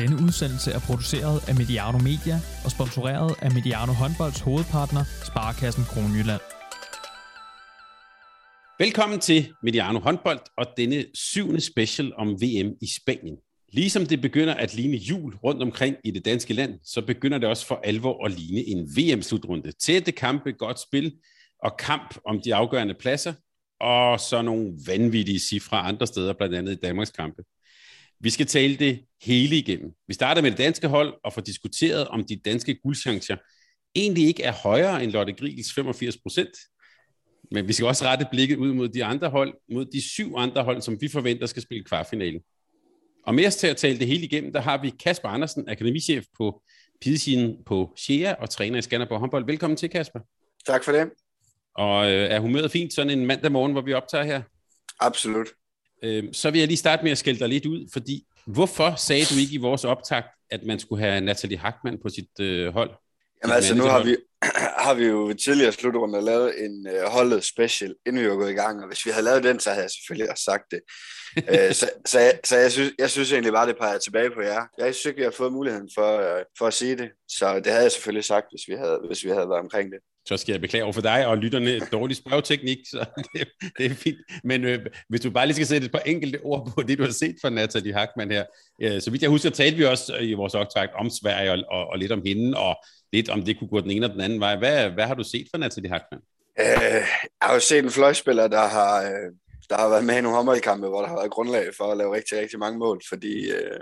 Denne udsendelse er produceret af Mediano Media og sponsoreret af Mediano Håndbolds hovedpartner, Sparkassen Kronjylland. Velkommen til Mediano Håndbold og denne syvende special om VM i Spanien. Ligesom det begynder at ligne jul rundt omkring i det danske land, så begynder det også for alvor at ligne en VM-slutrunde. Tætte kampe, godt spil og kamp om de afgørende pladser, og så nogle vanvittige cifre andre steder, blandt andet i Danmarks kampe. Vi skal tale det hele igennem. Vi starter med det danske hold og får diskuteret, om de danske guldchancer egentlig ikke er højere end Lotte Grigels 85 procent. Men vi skal også rette blikket ud mod de andre hold, mod de syv andre hold, som vi forventer skal spille kvartfinalen. Og med os til at tale det hele igennem, der har vi Kasper Andersen, akademichef på pidesiden på Shea og træner i Skanderborg håndbold. Velkommen til, Kasper. Tak for det. Og øh, er humøret fint sådan en mandag morgen, hvor vi optager her? Absolut. Øh, så vil jeg lige starte med at skælde dig lidt ud, fordi hvorfor sagde du ikke i vores optag, at man skulle have Natalie Hackmann på sit øh, hold? Jamen altså, nu har vi, har vi jo tidligere slutrunde lavet en uh, holdet special, inden vi var gået i gang, og hvis vi havde lavet den, så havde jeg selvfølgelig også sagt det. uh, så så, jeg, så jeg, synes, jeg synes egentlig bare, det peger tilbage på jer. Jeg synes ikke, vi har fået muligheden for, uh, for at sige det, så det havde jeg selvfølgelig sagt, hvis vi havde, hvis vi havde været omkring det så skal jeg beklage over for dig og lytterne dårlig spørgeteknik, så det, det er fint. Men øh, hvis du bare lige skal sætte et par enkelte ord på det, du har set fra Natalie Hackman her. Øh, så vidt jeg husker, talte vi også øh, i vores optræk om Sverige og, og, og lidt om hende, og lidt om det kunne gå den ene og den anden vej. Hvad, hvad har du set fra Natalie Hackman? Øh, jeg har jo set en fløjspiller, der har, øh, der har været med i nogle håndboldkampe, hvor der har været grundlag for at lave rigtig, rigtig mange mål, fordi øh,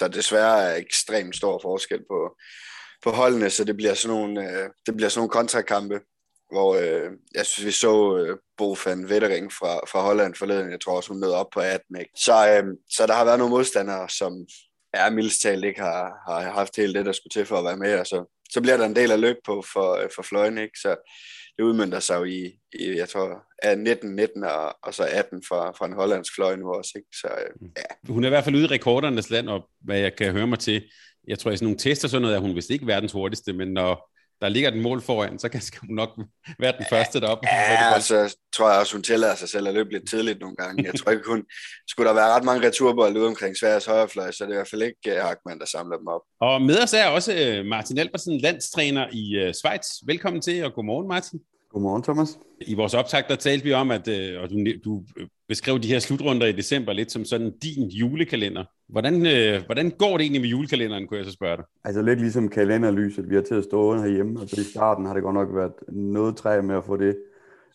der desværre er ekstremt stor forskel på, på holdene, så det bliver sådan nogle, øh, det bliver sådan nogle kontrakampe, hvor øh, jeg synes, vi så øh, Bo van Vettering fra, fra Holland forleden. Jeg tror også, hun nåede op på 18. Ikke? Så, øh, så der har været nogle modstandere, som er mildest talt ikke har, har haft helt det, der skulle til for at være med, og så, så bliver der en del af løb på for, øh, for fløjen, ikke? Så det udmyndter sig jo i, i jeg tror, er 19, 19 og, og så 18 fra, fra en hollandsk fløj nu også, ikke? Så, øh, ja. Hun er i hvert fald ude i rekordernes land, og hvad jeg kan høre mig til, jeg tror, i sådan nogle tester sådan noget, at hun vist ikke verdens hurtigste, men når der ligger et mål foran, så kan hun nok være den første deroppe. Ja, altså tror jeg også, hun tillader sig selv at løbe lidt tidligt nogle gange. Jeg tror ikke, hun skulle der være ret mange returbolde ude omkring Sveriges højrefløj, så det er i hvert fald ikke uh, Hackmann, der samler dem op. Og med os er også uh, Martin Albersen, landstræner i uh, Schweiz. Velkommen til, og godmorgen Martin. Godmorgen, Thomas. I vores optag, der talte vi om, at øh, og du, du beskrev de her slutrunder i december lidt som sådan din julekalender. Hvordan, øh, hvordan går det egentlig med julekalenderen, kunne jeg så spørge dig? Altså lidt ligesom kalenderlyset, vi har til at stå herhjemme. Altså i starten har det godt nok været noget træ med at få det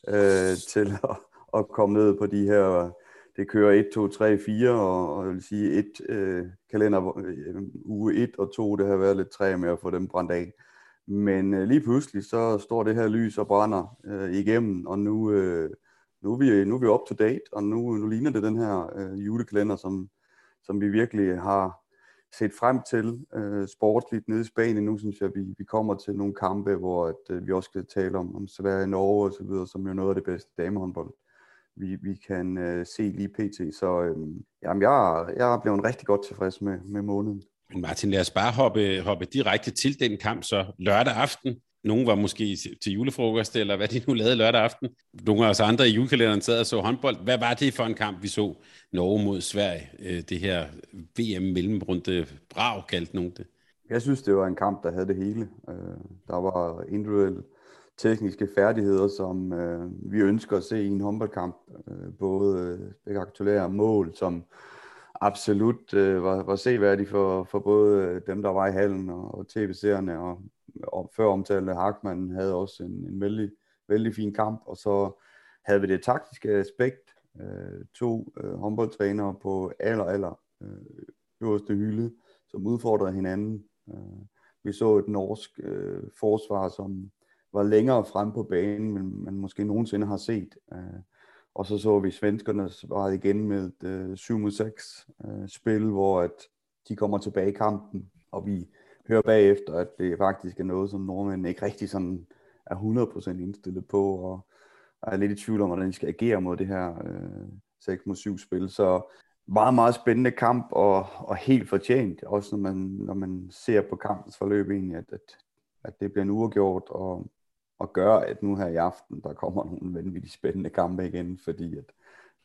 øh, til at, at komme ned på de her, det kører 1, 2, 3, 4, og, og jeg vil sige et øh, kalender, øh, uge 1 og 2, det har været lidt træ med at få dem brændt af. Men øh, lige pludselig så står det her lys og brænder øh, igennem, og nu, øh, nu, er vi, nu er vi up to date, og nu, nu ligner det den her øh, julekalender, som, som vi virkelig har set frem til øh, sportsligt nede i Spanien. Nu synes jeg, vi, vi kommer til nogle kampe, hvor at, øh, vi også skal tale om, om Sverige, Norge og så videre, som jo er noget af det bedste damehåndbold, vi, vi kan øh, se lige pt. Så øh, jamen, jeg, jeg er blevet rigtig godt tilfreds med, med måneden. Men Martin, lad os bare hoppe, hoppe direkte til den kamp så lørdag aften. Nogle var måske til julefrokost, eller hvad de nu lavede lørdag aften. Nogle af os andre i julekalenderen sad og så håndbold. Hvad var det for en kamp, vi så Norge mod Sverige? Øh, det her VM-mellemrunde brav, kaldte nogen det. Jeg synes, det var en kamp, der havde det hele. Øh, der var individuelle tekniske færdigheder, som øh, vi ønsker at se i en håndboldkamp. Både spektakulære mål, som absolut øh, var, var seværdig for, for både øh, dem, der var i hallen og, og tv-seerne, og, og før omtalte Harkmann havde også en, en vældig, vældig fin kamp, og så havde vi det taktiske aspekt, øh, to øh, håndboldtrænere på aller, aller øh, øverste hylde, som udfordrede hinanden. Øh, vi så et norsk øh, forsvar, som var længere frem på banen, men man måske nogensinde har set. Øh, og så så vi svenskerne svaret igen med et øh, 7 mod 6 øh, spil, hvor at de kommer tilbage i kampen, og vi hører bagefter, at det faktisk er noget, som nordmændene ikke rigtig sådan er 100% indstillet på, og er lidt i tvivl om, hvordan de skal agere mod det her øh, 6 mod 7 spil. Så meget, meget spændende kamp, og, og helt fortjent, også når man, når man ser på kampens forløb egentlig, at, at, at det bliver en uafgjort, og og gør, at nu her i aften, der kommer nogle vanvittigt spændende kampe igen, fordi at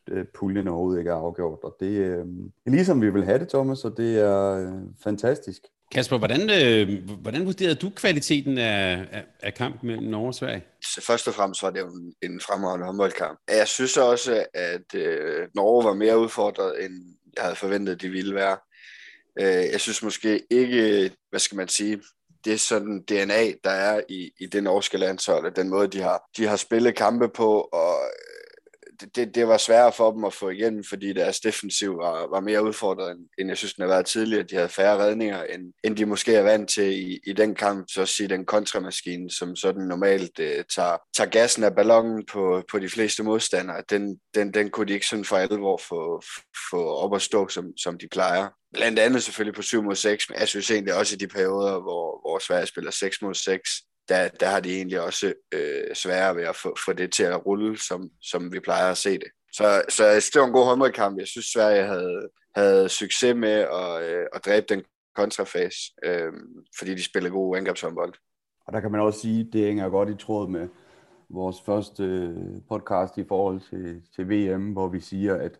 øh, puljen overhovedet ikke er afgjort. Og det, øh, er ligesom vi vil have det, Thomas, og det er øh, fantastisk. Kasper, hvordan, øh, hvordan vurderede du kvaliteten af, af, af kampen mellem Norge og Sverige? Først og fremmest var det jo en, en fremragende håndboldkamp. Jeg synes også, at øh, Norge var mere udfordret, end jeg havde forventet, de ville være. Øh, jeg synes måske ikke, hvad skal man sige, det er sådan DNA, der er i, i det norske landshold, den måde, de har, de har spillet kampe på, og det, det, var sværere for dem at få igennem, fordi deres defensiv var, var mere udfordret, end, end jeg synes, den har været tidligere. De havde færre redninger, end, end de måske er vant til i, i den kamp, så at sige den kontramaskine, som sådan normalt uh, tager, tager gassen af ballonen på, på de fleste modstandere. Den, den, den kunne de ikke sådan for alvor få, få op at stå, som, som de plejer. Blandt andet selvfølgelig på 7 mod 6, men jeg synes egentlig også i de perioder, hvor, hvor Sverige spiller 6 mod 6, der, der har de egentlig også øh, sværere ved at få, få det til at rulle, som, som vi plejer at se det. Så, så det var en god håndboldkamp. Jeg synes, Sverige havde, havde succes med at, øh, at dræbe den kontrafase, øh, fordi de spiller god angrebshåndbold. Og der kan man også sige, det hænger godt i tråd med vores første øh, podcast i forhold til, til VM, hvor vi siger, at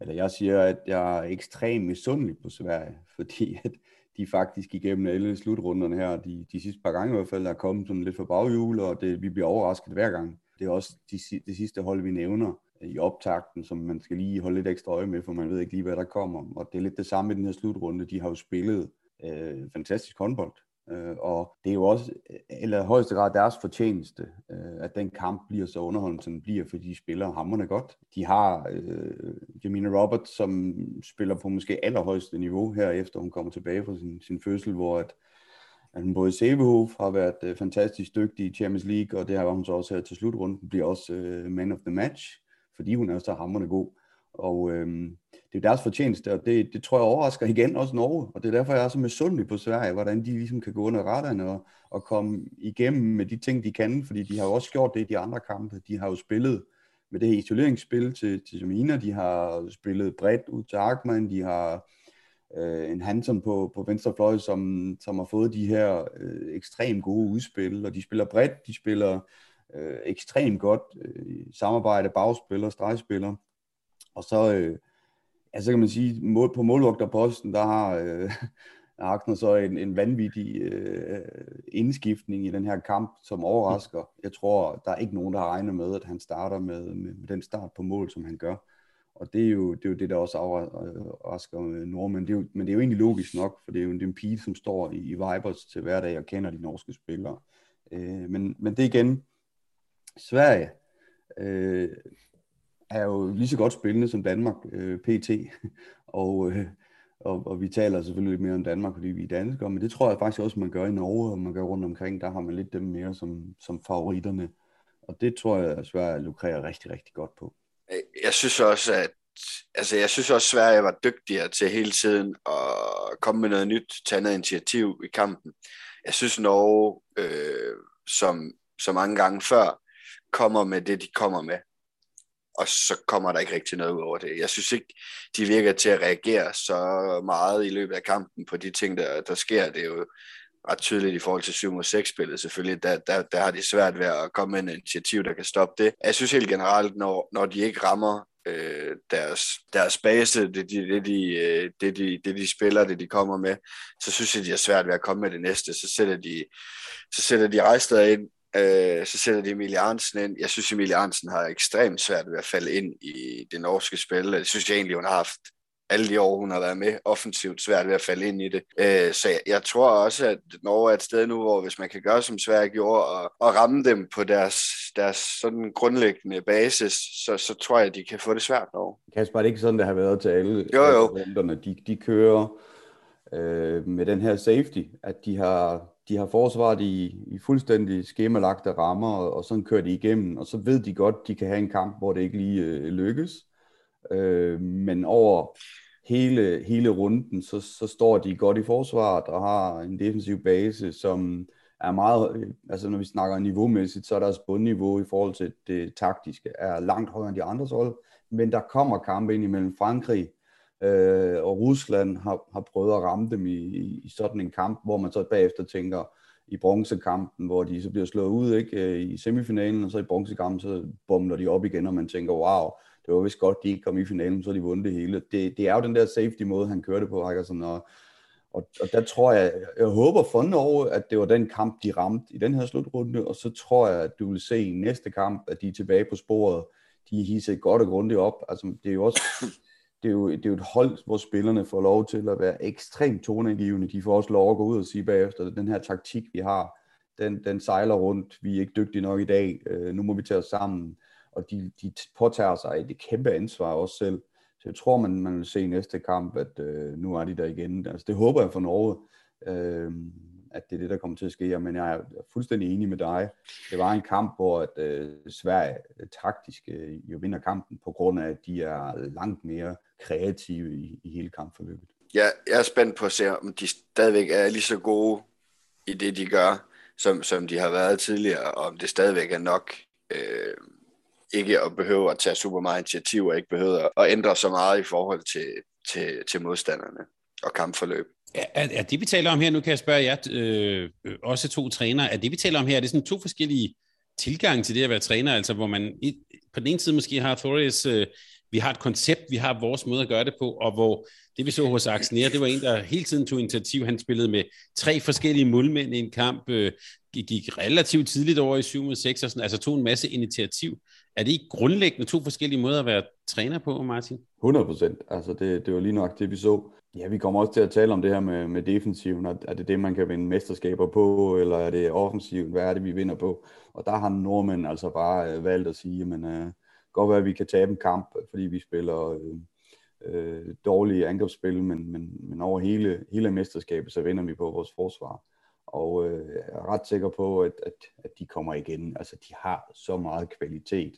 eller jeg siger, at jeg er ekstremt misundelig på Sverige, fordi at de faktisk igennem alle slutrunderne her, de, de sidste par gange i hvert fald, er kommet sådan lidt for baghjul, og det, vi bliver overrasket hver gang. Det er også de, de sidste hold, vi nævner i optakten, som man skal lige holde lidt ekstra øje med, for man ved ikke lige, hvad der kommer. Og det er lidt det samme i den her slutrunde. De har jo spillet øh, fantastisk håndbold. Øh, og det er jo også, øh, eller højeste grad deres fortjeneste, øh, at den kamp bliver så underholdende, som den bliver, fordi de spiller hammerne godt. De har øh, Jamina Roberts, som spiller på måske allerhøjeste niveau her, efter hun kommer tilbage fra sin, sin fødsel, hvor at, at hun både i Sebehof har været øh, fantastisk dygtig i Champions League, og det har hun så også her til slutrunden, bliver også øh, man of the match, fordi hun er så hammerne god. Og øh, det er deres fortjeneste, og det, det tror jeg overrasker igen også Norge, og det er derfor, jeg er så misundelig på Sverige, hvordan de ligesom kan gå under retterne og, og komme igennem med de ting, de kan, fordi de har jo også gjort det i de andre kampe. De har jo spillet med det her isoleringsspil til, til Jamina, de har spillet bredt ud til Arkman, de har øh, en Hansen på, på venstre fløj, som, som har fået de her øh, ekstremt gode udspil, og de spiller bredt, de spiller øh, ekstremt godt øh, samarbejde, bagspiller, stregspiller, og så, øh, ja, så kan man sige, mål, på målvogterposten, der har øh, Aksner så en, en vanvittig øh, indskiftning i den her kamp, som overrasker. Jeg tror, der er ikke nogen, der har regnet med, at han starter med, med, med den start på mål, som han gør. Og det er jo det, er jo det der også overrasker nordmænd. Det er jo, men det er jo egentlig logisk nok, for det er jo en, det er en pige, som står i, i Vibers til hverdag og kender de norske spillere. Øh, men, men det er igen, Sverige, øh, er jo lige så godt spillende som Danmark, øh, PT. og, øh, og, og vi taler selvfølgelig lidt mere om Danmark, fordi vi er danskere, men det tror jeg faktisk også, man gør i Norge, og man gør rundt omkring, der har man lidt dem mere som, som favoritterne. Og det tror jeg, at Sverige lukrerer rigtig, rigtig godt på. Øh, jeg synes også, at altså jeg synes også, at Sverige var dygtigere til hele tiden at komme med noget nyt, tage noget initiativ i kampen. Jeg synes, Norge, øh, som så mange gange før, kommer med det, de kommer med og så kommer der ikke rigtig noget ud over det. Jeg synes ikke, de virker til at reagere så meget i løbet af kampen på de ting, der, der sker. Det er jo ret tydeligt i forhold til 7 mod 6 spillet selvfølgelig, der, der, der har de svært ved at komme med en initiativ, der kan stoppe det. Jeg synes helt generelt, når, når de ikke rammer øh, deres, deres base, det, det, det, de, øh, det, de, det de spiller, det de kommer med, så synes jeg, de har svært ved at komme med det næste. Så sætter de, så sætter de rejsteder ind, Øh, så sætter de Emilie Arnsen ind. Jeg synes, Emilie Arnsen har ekstremt svært ved at falde ind i det norske spil. Det synes jeg egentlig, hun har haft alle de år, hun har været med, offensivt svært ved at falde ind i det. Øh, så jeg, jeg tror også, at Norge er et sted nu, hvor hvis man kan gøre, som Sverige gjorde, og, og ramme dem på deres, deres sådan grundlæggende basis, så, så tror jeg, at de kan få det svært Norge. Kasper, er det ikke sådan, det har været til alle jo, jo. De, de kører øh, med den her safety, at de har de har forsvaret i, i fuldstændig skemalagte rammer, og, og sådan kører de igennem, og så ved de godt, de kan have en kamp, hvor det ikke lige øh, lykkes. Øh, men over hele, hele runden, så, så står de godt i forsvaret og har en defensiv base, som er meget, øh, altså når vi snakker niveaumæssigt, så er deres bundniveau i forhold til det taktiske, er langt højere end de andres hold, men der kommer kampe ind imellem Frankrig, øh, og Rusland har, har prøvet at ramme dem i, i, i sådan en kamp, hvor man så bagefter tænker i bronzekampen, hvor de så bliver slået ud ikke, øh, i semifinalen, og så i bronzekampen, så bomler de op igen, og man tænker, wow, det var vist godt, de ikke kom i finalen, så de vundet det hele. Det, det er jo den der safety måde, han kørte på, Hackerson, og, og, og der tror jeg, jeg håber for over, at det var den kamp, de ramte i den her slutrunde, og så tror jeg, at du vil se i næste kamp, at de er tilbage på sporet. De er hisset godt og grundigt op. Altså, det er jo også det er, jo, det er jo et hold, hvor spillerne får lov til at være ekstremt toneangivende. De får også lov at gå ud og sige bagefter, at den her taktik, vi har, den, den sejler rundt. Vi er ikke dygtige nok i dag. Øh, nu må vi tage os sammen. Og de, de påtager sig et kæmpe ansvar også selv. Så jeg tror, man, man vil se i næste kamp, at øh, nu er de der igen. Altså, det håber jeg for Norge, øh, at det er det, der kommer til at ske. Men jeg er fuldstændig enig med dig. Det var en kamp, hvor at, øh, Sverige øh, taktisk øh, jo vinder kampen, på grund af, at de er langt mere kreative i, i hele kampforløbet. Ja, jeg er spændt på at se, om de stadigvæk er lige så gode i det, de gør, som, som de har været tidligere, og om det stadigvæk er nok øh, ikke at behøve at tage super meget initiativ, og ikke behøve at ændre så meget i forhold til, til, til modstanderne og kampforløb. Er, er, det, vi taler om her, nu kan jeg spørge jer, øh, også to trænere, er det, vi taler om her, er det sådan to forskellige tilgange til det at være træner, altså hvor man i, på den ene side måske har Thorius øh, vi har et koncept, vi har vores måde at gøre det på, og hvor det vi så hos Axner, det var en, der hele tiden tog initiativ. Han spillede med tre forskellige målmænd i en kamp, øh, gik relativt tidligt over i 7 mod 6, og sådan, altså tog en masse initiativ. Er det ikke grundlæggende to forskellige måder at være træner på, Martin? 100 procent. Altså det, det var lige nok det, vi så. Ja, vi kommer også til at tale om det her med, med defensiven. Er det det, man kan vinde mesterskaber på, eller er det offensivt? Hvad er det, vi vinder på? Og der har nordmænd altså bare øh, valgt at sige, men øh, godt være, at vi kan tabe en kamp, fordi vi spiller øh, øh, dårlige angrebsspil, men, men, men over hele, hele mesterskabet, så vinder vi på vores forsvar. Og øh, jeg er ret sikker på, at, at, at de kommer igen. Altså, de har så meget kvalitet.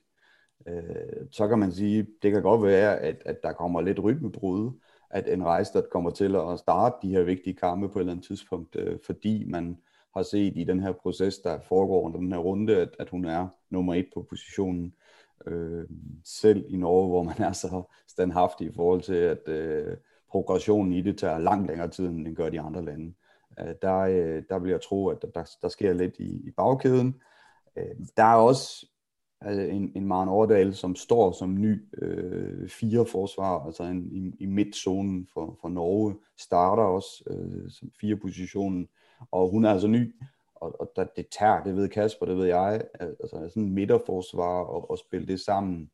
Øh, så kan man sige, det kan godt være, at, at der kommer lidt rytmebrud, at en rejse, der kommer til at starte de her vigtige kampe på et eller andet tidspunkt, øh, fordi man har set i den her proces, der foregår under den her runde, at, at hun er nummer et på positionen øh, selv i Norge, hvor man er så standhaftig i forhold til, at øh, progressionen i det tager langt længere tid, end den gør de andre lande. Øh, der, øh, der vil jeg tro, at der, der sker lidt i, i bagkæden. Øh, der er også Altså en, en Maren Overdal, som står som ny øh, fire forsvar, altså en, i, i midtzonen for, for Norge, starter også øh, som fire positionen, og hun er altså ny, og, og der, det tager, det ved Kasper, det ved jeg, altså sådan en midterforsvar og, og spille det sammen,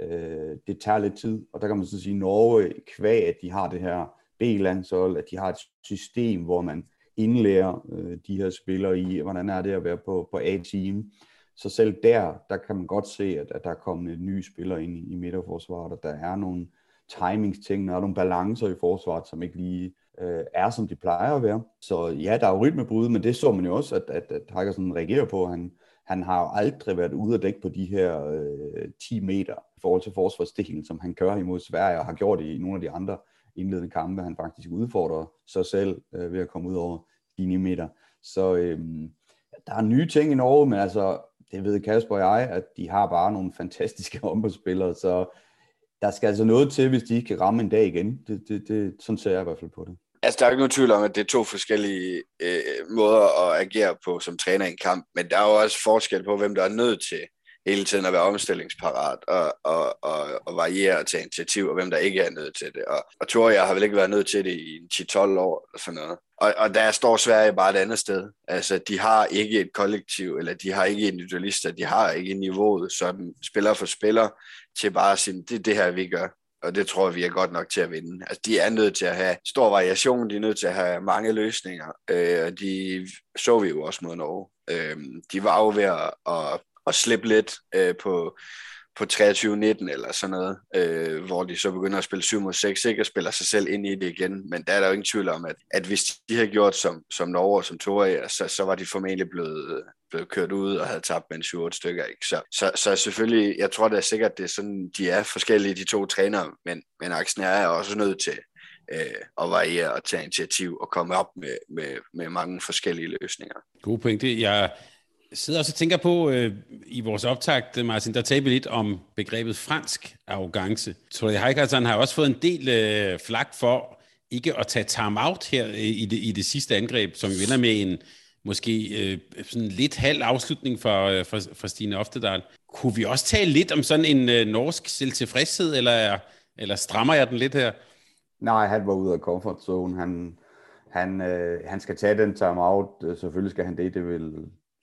øh, det tager lidt tid, og der kan man så sige, Norge, kvæg, at de har det her B-landshold, at de har et system, hvor man indlærer øh, de her spillere i, hvordan er det at være på, på A-team. Så selv der, der kan man godt se, at, at der er kommet nye spiller ind i, i midterforsvaret, og der er nogle timingsting, der er nogle balancer i forsvaret, som ikke lige øh, er, som de plejer at være. Så ja, der er jo rytmebrud, men det så man jo også, at, at, at Hakkersen reagerer på. Han, han har jo aldrig været ude at dække på de her øh, 10 meter i forhold til forsvarsdelen, som han kører imod Sverige og har gjort i nogle af de andre indledende kampe. Han faktisk udfordrer sig selv øh, ved at komme ud over de 9 meter. Så øh, der er nye ting i Norge, men altså, det ved Kasper og jeg, at de har bare nogle fantastiske håndboldspillere, så der skal altså noget til, hvis de ikke kan ramme en dag igen. Det, det, det, sådan ser jeg i hvert fald på det. Altså, der er ikke nogen tvivl om, at det er to forskellige øh, måder at agere på som træner i en kamp, men der er jo også forskel på, hvem der er nødt til hele tiden at være omstillingsparat og, og, og, og variere og tage initiativ, og hvem der ikke er nødt til det. Og, og Tor, jeg har vel ikke været nødt til det i 10-12 år eller sådan noget. Og, og der står Sverige bare et andet sted. Altså, de har ikke et kollektiv, eller de har ikke individualister, de har ikke niveauet sådan spiller for spiller til bare at sige, det er det her, vi gør og det tror vi er godt nok til at vinde. Altså, de er nødt til at have stor variation, de er nødt til at have mange løsninger, øh, de så vi jo også mod Norge. Øh, de var jo ved at, at, at slippe lidt øh, på, på 23-19 eller sådan noget, øh, hvor de så begynder at spille 7 mod 6, ikke? og spiller sig selv ind i det igen. Men der er der jo ingen tvivl om, at, at hvis de havde gjort som, som Norge og som Torea, så, så var de formentlig blevet, blevet kørt ud og havde tabt med en 7 stykker. Ikke? Så, så, så selvfølgelig, jeg tror det er sikkert, det er sådan, de er forskellige, de to trænere, men, men Aksen er også nødt til øh, at variere og tage initiativ og komme op med, med, med mange forskellige løsninger. God pointe. Jeg sidder også og tænker på, øh, i vores optakt, øh, Martin, der taler vi lidt om begrebet fransk arrogance. Tror jeg, Heikersen har også fået en del øh, flak for ikke at tage time out her øh, i det, i det sidste angreb, som vi vinder med en måske øh, sådan lidt halv afslutning for, øh, for, for Stine Oftedal. Kunne vi også tale lidt om sådan en øh, norsk selvtilfredshed, eller, eller strammer jeg den lidt her? Nej, han var ude af comfort zone. Han, han, øh, han skal tage den time-out. Øh, selvfølgelig skal han det. Det vil,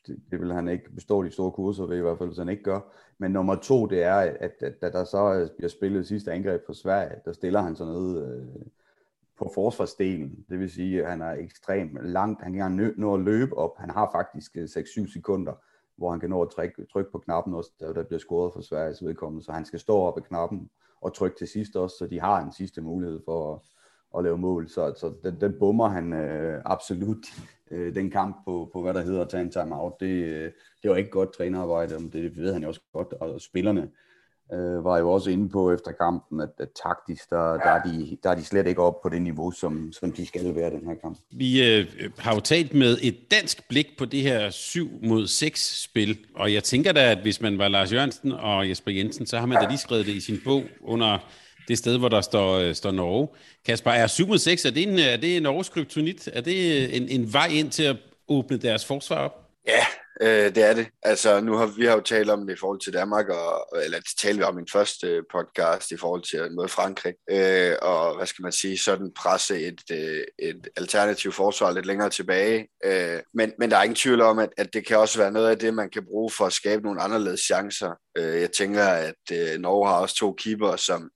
det, det vil han ikke bestå de store kurser ved, i hvert fald, hvis han ikke gør. Men nummer to, det er, at, at da der så bliver spillet sidste angreb for Sverige, der stiller han sådan noget øh, på forsvarsdelen. Det vil sige, at han er ekstremt langt. Han kan ikke nå at løbe op. Han har faktisk øh, 6-7 sekunder, hvor han kan nå at trykke, trykke på knappen, også, der, der bliver scoret for Sveriges vedkommende. Så han skal stå op ad knappen og trykke til sidst også, så de har en sidste mulighed for at, at lave mål. Så, så den, den bummer han øh, absolut, øh, den kamp på, på, hvad der hedder at tage en timeout. Det, øh, det var ikke godt trænerarbejde, men det ved han jo også godt, og spillerne øh, var jo også inde på efter kampen, at, at taktisk, der, der, er de, der er de slet ikke op på det niveau, som, som de skal være den her kamp. Vi øh, har jo talt med et dansk blik på det her 7 mod 6 spil, og jeg tænker da, at hvis man var Lars Jørgensen og Jesper Jensen, så har man da lige skrevet det i sin bog under det sted, hvor der står, øh, står Norge. Kasper, er 7 mod 6, er det en, er det en Norges kryptonit? Er det en, en vej ind til at åbne deres forsvar op? Ja, øh, det er det. Altså, nu har vi har jo talt om det i forhold til Danmark, og, eller det talte vi om i min første øh, podcast i forhold til mod Frankrig, øh, og hvad skal man sige, sådan presse et, øh, et alternativt forsvar lidt længere tilbage. Øh, men, men der er ingen tvivl om, at, at det kan også være noget af det, man kan bruge for at skabe nogle anderledes chancer. Øh, jeg tænker, at øh, Norge har også to keeper, som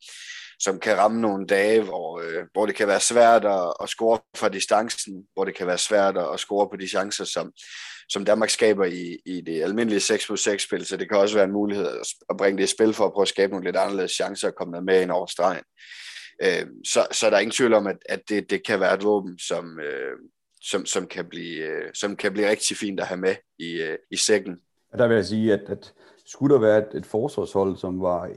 som kan ramme nogle dage, hvor, øh, hvor det kan være svært at, at score fra distancen, hvor det kan være svært at score på de chancer, som, som Danmark skaber i, i det almindelige 6 mod 6 spil, så det kan også være en mulighed at bringe det i spil for at prøve at skabe nogle lidt anderledes chancer og komme med ind over stregen. Øh, så, så der er ingen tvivl om, at, at det, det kan være et våben, som, øh, som, som, kan blive, øh, som kan blive rigtig fint at have med i, øh, i sækken. Der vil jeg sige, at, at skulle der være et, et forsvarshold, som var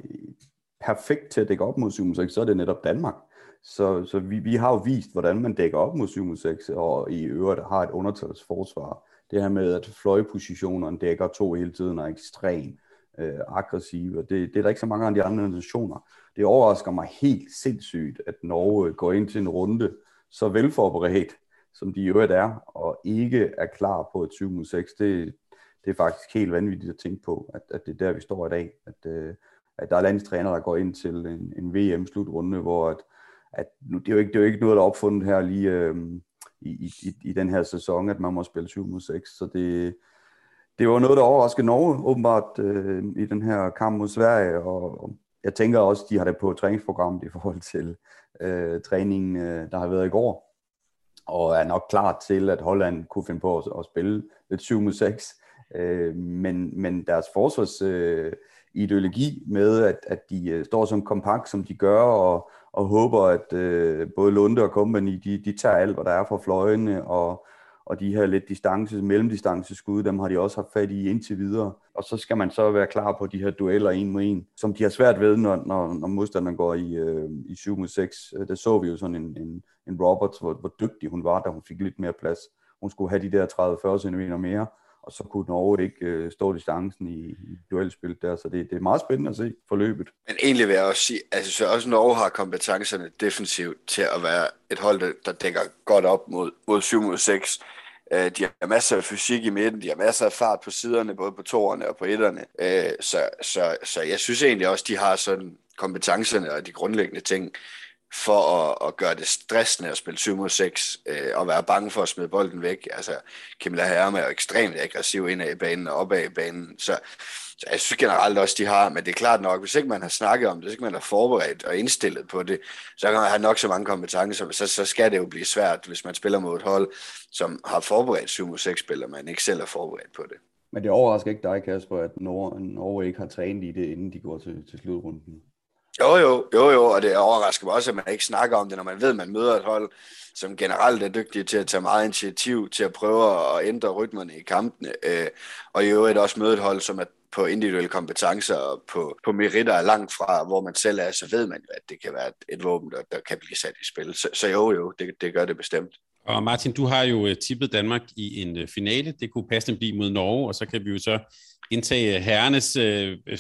perfekt til at dække op mod 7 6, så er det netop Danmark. Så, så vi, vi har jo vist, hvordan man dækker op mod 7 6, og i øvrigt har et undertalsforsvar det her med, at fløjepositionerne dækker to hele tiden er ekstremt øh, aggressive. Det, det er der ikke så mange af de andre nationer. Det overrasker mig helt sindssygt, at Norge går ind til en runde så velforberedt, som de i øvrigt er, og ikke er klar på et 7 6. Det, det er faktisk helt vanvittigt at tænke på, at, at det er der, vi står i dag. At, øh, at der er landstræner, der går ind til en, en VM-slutrunde, hvor at, at nu, det, er jo ikke, det er jo ikke noget, der er opfundet her lige, øh, i, i, i den her sæson, at man må spille 7 mod 6. Så det, det var noget, der overraskede Norge åbenbart øh, i den her kamp mod Sverige, og, og jeg tænker også, de har det på træningsprogrammet i forhold til øh, træningen, øh, der har været i går, og er nok klar til, at Holland kunne finde på at, at spille lidt 7 mod 6. Øh, men, men deres forsvars øh, ideologi med, at, at de øh, står som kompakt, som de gør, og, og håber, at øh, både Lunde og company, de, de tager alt, hvad der er fra fløjene, og, og de her lidt distance, mellemdistanceskud, dem har de også haft fat i indtil videre. Og så skal man så være klar på de her dueller en mod en, som de har svært ved, når, når, når modstanderen går i, øh, i 7 mod 6. Der så vi jo sådan en, en, en Roberts, hvor, hvor dygtig hun var, da hun fik lidt mere plads. Hun skulle have de der 30-40 cm mere, og så kunne Norge ikke øh, stå distancen i, i duelspil der, så det, det er meget spændende at se forløbet. Men egentlig vil jeg også sige, at altså, også Norge har kompetencerne defensivt til at være et hold, der, der dækker godt op mod, mod 7 mod 6. Øh, de har masser af fysik i midten, de har masser af fart på siderne, både på toerne og på etterne. Øh, så, så, så jeg synes egentlig også, de har sådan kompetencerne og de grundlæggende ting, for at, at gøre det stressende at spille 7 mod 6, øh, og være bange for at smide bolden væk. Altså, Kimla Herrem er jo ekstremt aggressiv ind i banen og opad i banen, så, så jeg synes generelt også, de har, men det er klart nok, hvis ikke man har snakket om det, hvis ikke man har forberedt og indstillet på det, så kan man have nok så mange kompetencer, så, så skal det jo blive svært, hvis man spiller mod et hold, som har forberedt 7 mod 6 spiller, man ikke selv er forberedt på det. Men det overrasker ikke dig, Kasper, at Norge, Norge ikke har trænet i det, inden de går til, til slutrunden? Jo, jo, jo, jo, og det overrasker mig også, at man ikke snakker om det, når man ved, at man møder et hold, som generelt er dygtige til at tage meget initiativ, til at prøve at ændre rytmerne i kampene, øh, og i øvrigt også møde et hold, som er på individuelle kompetencer og på, på meritter er langt fra, hvor man selv er, så ved man jo, at det kan være et, et våben, der, der kan blive sat i spil. Så, så jo, jo, det, det gør det bestemt. Og Martin, du har jo øh, tippet Danmark i en øh, finale. Det kunne passende blive mod Norge, og så kan vi jo så indtage øh, herrenes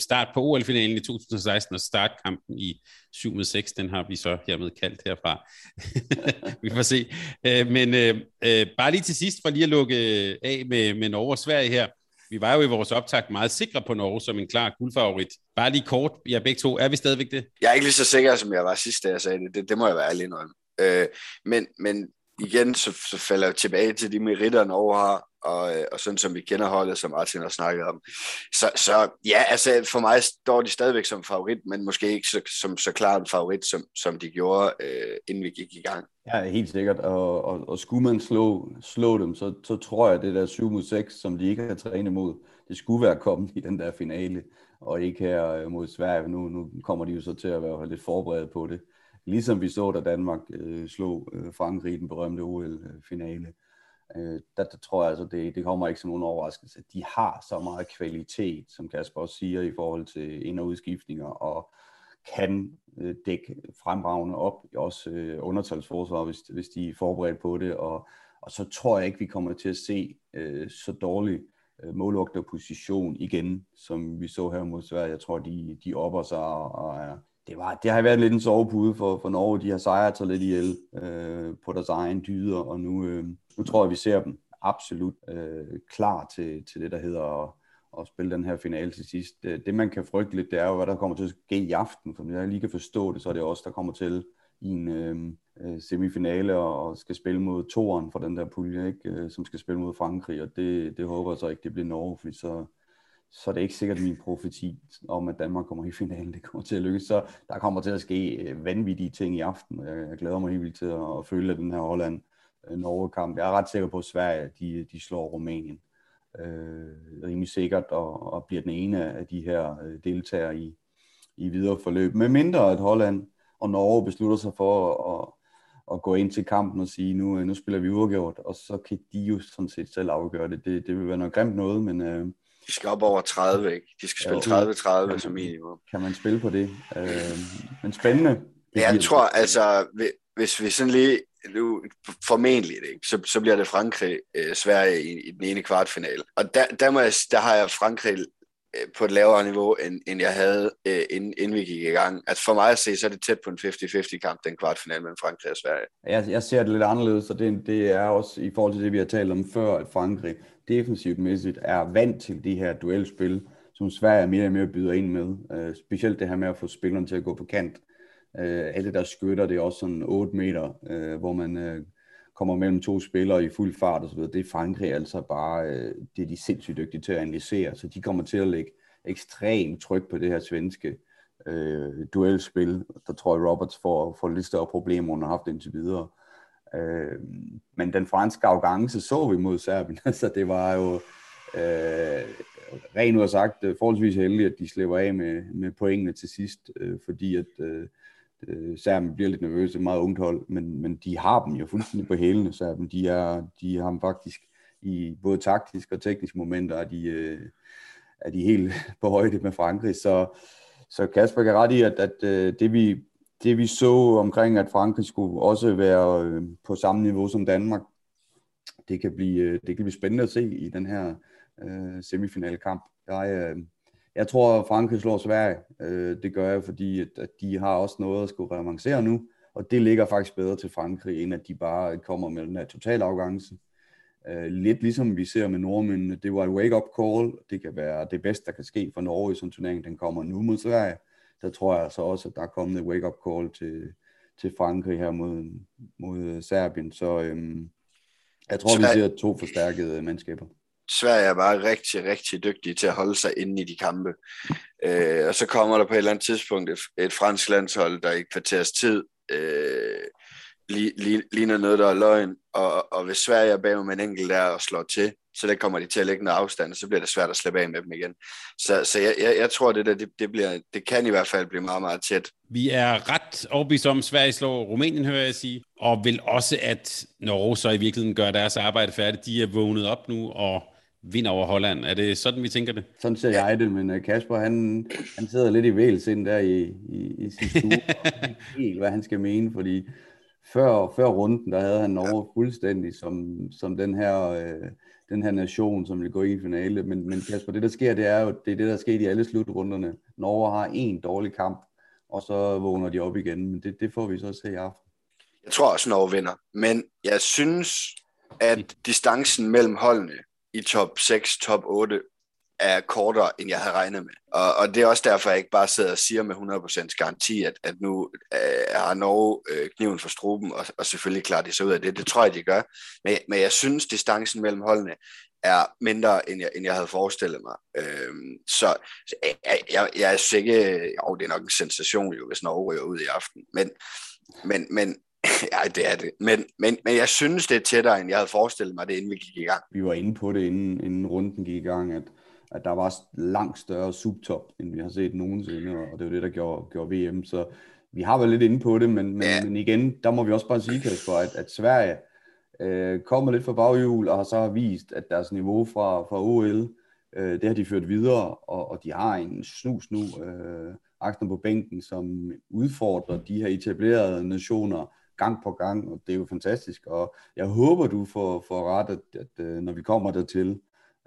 start på OL-finalen i 2016 og startkampen i 7 6. Den har vi så hermed kaldt herfra. vi får se. Men øh, bare lige til sidst, for lige at lukke af med, med Norge og Sverige her. Vi var jo i vores optag meget sikre på Norge som en klar guldfavorit. Bare lige kort, ja begge to, er vi stadigvæk det? Jeg er ikke lige så sikker, som jeg var sidst, da jeg sagde det. Det, det må jeg være ærlig indrømme. Øh, men, men igen, så, så falder jeg tilbage til de meritter, Norge har, og, øh, og sådan som vi kender holdet, som Martin har snakket om. Så, så ja, altså for mig står de stadigvæk som favorit, men måske ikke så, som så klar en favorit, som, som de gjorde, øh, inden vi gik i gang. Ja, helt sikkert, og, og, og skulle man slå, slå dem, så, så tror jeg, det der 7 mod 6, som de ikke har trænet mod, det skulle være kommet i den der finale, og ikke her øh, mod Sverige. Nu, nu kommer de jo så til at være lidt forberedt på det. Ligesom vi så, da Danmark øh, slog øh, Frankrig i den berømte OL-finale. Øh, der, der tror jeg altså, det, det kommer ikke som nogen overraskelse. De har så meget kvalitet, som Kasper også siger, i forhold til ind- og udskiftninger, og kan øh, dække fremragende op, også øh, undertalsforsvar, hvis, hvis de er forberedt på det, og, og så tror jeg ikke, vi kommer til at se øh, så dårlig øh, målvogterposition igen, som vi så her mod Sverige. Jeg tror, de, de opper sig og, og er det, var, det har været lidt en sovepude for, for Norge. De har sejret sig lidt ihjel øh, på deres egen dyder, og nu, øh, nu tror jeg, vi ser dem absolut øh, klar til, til det, der hedder at, at spille den her finale til sidst. Det, det, man kan frygte lidt, det er jo, hvad der kommer til at ske i aften, for når jeg lige kan forstå det, så er det også der kommer til i en øh, øh semifinale og skal spille mod toeren for den der pulje, ikke? Øh, som skal spille mod Frankrig, og det, det håber jeg så ikke, det bliver Norge, fordi så, så er det ikke sikkert min profeti om, at Danmark kommer i finalen, det kommer til at lykkes. Så der kommer til at ske øh, vanvittige ting i aften. Øh, jeg glæder mig helt vildt til at følge den her Holland-Norge-kamp. Øh, jeg er ret sikker på, at Sverige de, de slår Rumænien øh, rimelig sikkert og, og bliver den ene af de her deltagere i, i videre forløb. Med mindre at Holland og Norge beslutter sig for at, at gå ind til kampen og sige, nu, nu spiller vi uafgjort, og så kan de jo sådan set selv afgøre det. Det, det vil være noget grimt noget, men... Øh, de skal op over 30, ikke? De skal spille 30-30 som minimum. Kan man spille på det? Øh, men spændende. Det jeg tror, det. altså, hvis vi sådan lige, nu, formentlig ikke, så, så bliver det Frankrig, øh, Sverige i, i den ene kvartfinale. Og der, der, må jeg, der har jeg Frankrig øh, på et lavere niveau, end, end jeg havde, øh, inden, inden vi gik i gang. Altså for mig at se, så er det tæt på en 50-50 kamp, den kvartfinale mellem Frankrig og Sverige. Jeg, jeg ser det lidt anderledes, og det, det er også i forhold til det, vi har talt om før, at Frankrig defensivt mæssigt er vant til de her duelspil, som Sverige mere og mere byder ind med. Øh, specielt det her med at få spillerne til at gå på kant. Øh, alle der skytter, det er også sådan 8 meter, øh, hvor man øh, kommer mellem to spillere i fuld fart osv. Det er Frankrig altså bare, øh, det er de sindssygt dygtige til at analysere, så de kommer til at lægge ekstremt tryk på det her svenske øh, duelspil. Der tror jeg, Roberts får, får lidt større problemer, end har haft indtil videre. Øh, men den franske arrogance så vi mod Serbien, så det var jo øh, rent ud sagt øh, forholdsvis heldigt, at de slipper af med, med pointene til sidst, øh, fordi at øh, øh Serbien bliver lidt nervøse, meget ungt hold, men, men de har dem jo fuldstændig på hælene, Serbien. De, er, de har dem faktisk i både taktiske og tekniske momenter, er de, øh, er de helt på højde med Frankrig, så, så Kasper kan ret i, at, at øh, det vi det vi så omkring, at Frankrig skulle også være øh, på samme niveau som Danmark, det kan blive, øh, det kan blive spændende at se i den her øh, semifinalkamp. Jeg, øh, jeg tror, at Frankrig slår Sverige. Øh, det gør jeg, fordi at, at de har også noget at skulle revancere nu, og det ligger faktisk bedre til Frankrig, end at de bare kommer med den her total afgangse. Øh, lidt ligesom vi ser med nordmændene, det var et wake-up call. Det kan være det bedste, der kan ske for Norge i sådan en turnering. Den kommer nu mod Sverige der tror jeg altså også, at der er kommet et wake-up call til, til Frankrig her mod, mod Serbien. Så øhm, jeg tror, Sverige, vi ser to forstærkede mandskaber. Sverige er bare rigtig, rigtig dygtige til at holde sig inde i de kampe. Øh, og så kommer der på et eller andet tidspunkt et, et fransk landshold, der i kvarters tid øh, ligner noget, der er løgn. Og, og hvis Sverige er bag med en enkelt der og slår til, så der kommer de til at lægge noget afstand, og så bliver det svært at slippe af med dem igen. Så, så jeg, jeg, jeg tror, det der, det, det, bliver, det kan i hvert fald blive meget, meget tæt. Vi er ret overbevist om, at Sverige slår Rumænien, hører jeg sige, og vil også, at Norge så i virkeligheden gør deres arbejde færdigt. De er vågnet op nu og vinder over Holland. Er det sådan, vi tænker det? Sådan ser jeg det, men øh, Kasper, han, han sidder lidt i vælsind der i, i, i sin stue, og helt, hvad han skal mene, fordi før, før runden, der havde han Norge fuldstændig som, som den her, øh, den her nation, som vil gå i finale. Men, men Kasper, det der sker, det er jo det, er det der sker i alle slutrunderne. Norge har en dårlig kamp, og så vågner de op igen. Men det, det får vi så se i aften. Jeg tror også, Norge vinder. Men jeg synes, at distancen mellem holdene i top 6, top 8 er kortere, end jeg havde regnet med. Og, og det er også derfor, jeg ikke bare sidder og siger med 100% garanti, at, at nu øh, har Norge øh, kniven for struben, og, og selvfølgelig klarer de sig ud af det. Det tror jeg, de gør. Men, men jeg synes, distancen mellem holdene er mindre, end jeg, end jeg havde forestillet mig. Øhm, så jeg, jeg, jeg er sikker, jo, det er nok en sensation, jo, hvis Norge ryger ud i aften. Men, men, men ja, det er det. Men, men, men jeg synes, det er tættere, end jeg havde forestillet mig det, inden vi gik i gang. Vi var inde på det, inden, inden runden gik i gang, at at der var langt større subtop, end vi har set nogensinde, og det var det, der gjorde, gjorde VM. Så vi har været lidt inde på det, men, men, ja. men igen, der må vi også bare sige, Kasper, at, at Sverige øh, kommer lidt fra baghjul, og har så vist, at deres niveau fra, fra OL, øh, det har de ført videre, og, og de har en snus nu, øh, Axner på bænken, som udfordrer de her etablerede nationer gang på gang, og det er jo fantastisk, og jeg håber, du får, får ret, at, at, at øh, når vi kommer dertil,